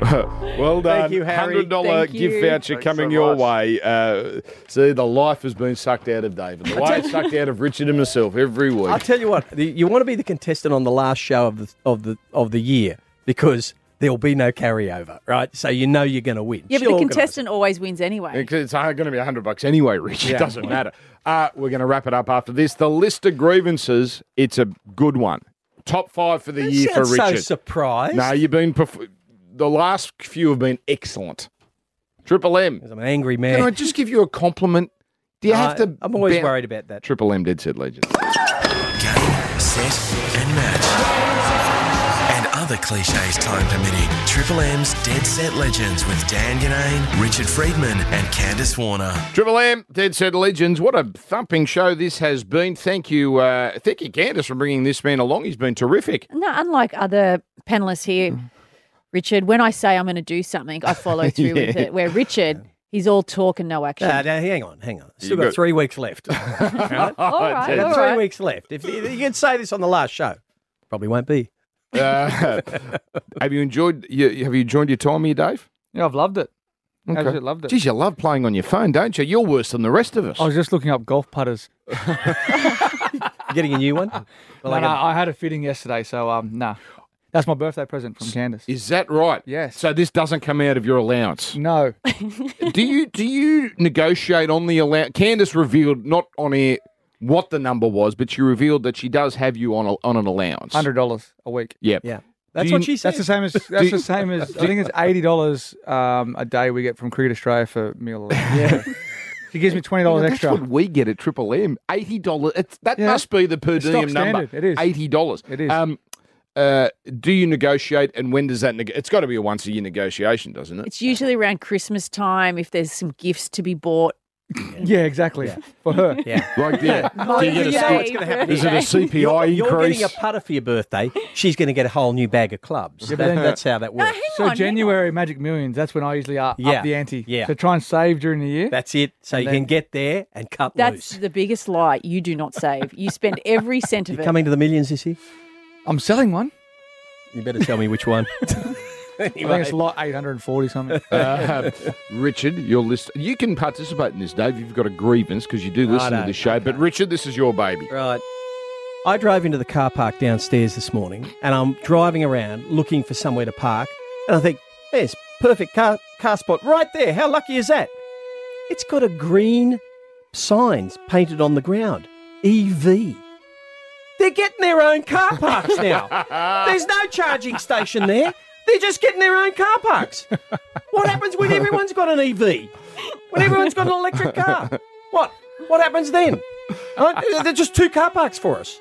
Speaker 5: well done.
Speaker 7: Thank you, Harry.
Speaker 5: $100
Speaker 6: Thank
Speaker 5: gift
Speaker 6: you.
Speaker 5: voucher
Speaker 9: Thanks
Speaker 5: coming
Speaker 9: so
Speaker 5: your
Speaker 9: much.
Speaker 5: way. Uh, see, the life has been sucked out of David. The way it's sucked out of Richard and myself every week.
Speaker 7: I'll tell you what, the, you want to be the contestant on the last show of the of the of the year because there'll be no carryover, right? So you know you're going to win.
Speaker 6: Yeah, but the
Speaker 7: organise
Speaker 6: contestant always wins anyway.
Speaker 5: Because it's going to be 100 bucks anyway, Rich. It doesn't matter. Uh, we're going to wrap it up after this. The list of grievances, it's a good one. Top five for the
Speaker 7: it.
Speaker 5: year for
Speaker 7: Sounds so
Speaker 5: Richard.
Speaker 7: surprised.
Speaker 5: no, you've been. Perf- the last few have been excellent. Triple M.
Speaker 7: I'm an angry man.
Speaker 5: Can I just give you a compliment? Do you have
Speaker 7: Uh,
Speaker 5: to?
Speaker 7: I'm always
Speaker 5: boun-
Speaker 7: worried about that.
Speaker 5: Triple M dead set legend.
Speaker 2: Game, set, and match. And other cliches time permitting. Triple M's Dead Set Legends with Dan Ginnane, Richard Freedman, and Candice Warner.
Speaker 5: Triple M, Dead Set Legends. What a thumping show this has been. Thank you, uh, thank you, Candice, for bringing this man along. He's been terrific.
Speaker 6: No, unlike other panelists here, Richard, when I say I'm going to do something, I follow through with it. Where Richard, he's all talk and no action.
Speaker 7: Now, hang on, hang on. Still
Speaker 5: You
Speaker 7: got
Speaker 5: got-
Speaker 7: three weeks left.
Speaker 6: all right,
Speaker 5: Dead
Speaker 6: all
Speaker 7: three
Speaker 6: right.
Speaker 7: weeks left. If you, you can say this on the last show, probably won't be.
Speaker 5: Uh, have you enjoyed? You, have you enjoyed your time here, Dave?
Speaker 10: Yeah, I've loved it. Absolutely loved it.
Speaker 5: Geez, you love playing on your phone, don't you? You're worse than the rest of us.
Speaker 10: I was just looking up golf putters.
Speaker 7: Getting a new one?
Speaker 10: No,
Speaker 7: Well,
Speaker 10: no,
Speaker 7: like a-
Speaker 10: I had a fitting yesterday, so um, nah. That's my birthday present from Candice.
Speaker 5: Is that right?
Speaker 10: Yes.
Speaker 5: So this doesn't come out of your allowance.
Speaker 10: No,
Speaker 5: do you do you negotiate on the allowance? Candice revealed not on air what the number was, but she revealed that she does have you on a, on an allowance.
Speaker 10: hundred dollars a week.
Speaker 5: Yep.
Speaker 7: yeah. That's
Speaker 5: Do
Speaker 7: what she said.
Speaker 10: That's the same as that's the same as I think it's eighty dollars um, a day we get from Cricket Australia for meal allowance. Yeah. She gives me twenty dollars
Speaker 5: That's
Speaker 10: extra.
Speaker 5: what we get at Triple M. Eighty dollars. That
Speaker 10: Yeah.
Speaker 5: must be the per
Speaker 10: It's
Speaker 5: diem
Speaker 10: stock
Speaker 5: number.
Speaker 10: standard. It is.
Speaker 5: eighty dollars.
Speaker 10: It is.
Speaker 5: Um, uh, do you negotiate, and when does that? Neg- it's got to be a once a year negotiation, doesn't it?
Speaker 6: It's usually around Christmas time if there's some gifts to be bought.
Speaker 10: Yeah, exactly. For her.
Speaker 7: Yeah.
Speaker 5: Like, yeah.
Speaker 6: My
Speaker 5: do you get a
Speaker 6: birthday,
Speaker 7: what's gonna happen
Speaker 5: Is it a. CPI
Speaker 7: You're, you're getting a putter for your birthday. She's going to get a whole new bag of clubs.
Speaker 10: Yeah, but
Speaker 7: That-
Speaker 10: then-
Speaker 7: that's how that
Speaker 6: No,
Speaker 7: works.
Speaker 6: hang
Speaker 10: So
Speaker 6: on. hang
Speaker 10: January Magic Millions, that's when I usually up,
Speaker 7: Yeah.
Speaker 10: up the ante.
Speaker 7: Yeah.
Speaker 10: To try and save during the year.
Speaker 7: That's it. So
Speaker 10: And
Speaker 7: you
Speaker 10: then-
Speaker 7: can get there and cut
Speaker 6: That's
Speaker 7: loose.
Speaker 6: the biggest lie. You do not save. You spend every cent of
Speaker 7: You
Speaker 6: it.
Speaker 7: coming to the millions this year?
Speaker 10: I'm selling one.
Speaker 7: You better tell me which one.
Speaker 10: I think it's lot eight hundred and forty something.
Speaker 5: Uh, Richard, your list. You can participate in this, Dave. You've got a grievance because you do listen to
Speaker 7: Righto,
Speaker 5: this show. But Richard, this is your baby.
Speaker 7: Right. I drove into the car park downstairs this morning and I'm driving around looking for somewhere to park. And I think, there's perfect car, car spot right there. How lucky is that? It's got a green signs painted on the ground. EV. They're getting their own car parks now. There's no charging station there. They're just getting their own car parks. What happens when everyone's got an EV? When everyone's got an electric car? What? What happens then? They're just two car parks for us.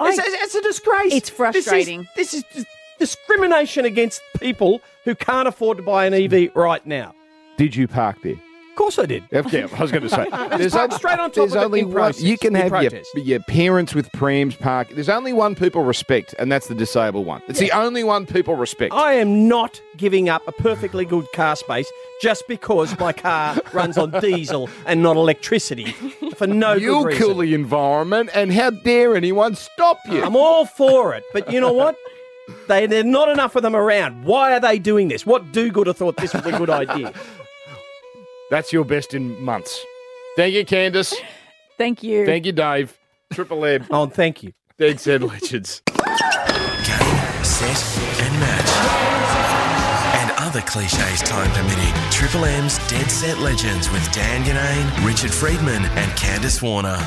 Speaker 7: It's, it's a disgrace.
Speaker 6: It's frustrating.
Speaker 7: This is, this is discrimination against people who can't afford to buy an EV right now.
Speaker 5: Did you park there?
Speaker 7: Of course I did.
Speaker 5: Okay, I was going to say.
Speaker 7: Parked straight on top
Speaker 5: there's
Speaker 7: of
Speaker 5: only
Speaker 7: in
Speaker 5: one. You can have your, your parents with prams park. There's only one people respect, and that's the disabled one. It's the only one people respect.
Speaker 7: I am not giving up a perfectly good car space just because my car runs on diesel and not electricity for no
Speaker 5: You'll
Speaker 7: good reason.
Speaker 5: kill the environment, and how dare anyone stop you?
Speaker 7: I'm all for it, but you know what? They, there's not enough of them around. Why are they doing this? What do-gooder thought this was a good idea?
Speaker 5: That's your best in months. Thank you, Candice.
Speaker 6: Thank you.
Speaker 5: Thank you, Dave. Triple M.
Speaker 7: Oh, thank you.
Speaker 5: Dead Set legends.
Speaker 2: Game, set, and match. And other cliches time permitting. Triple M's Dead Set Legends with Dan Ginnane, Richard Freedman, and Candice Warner.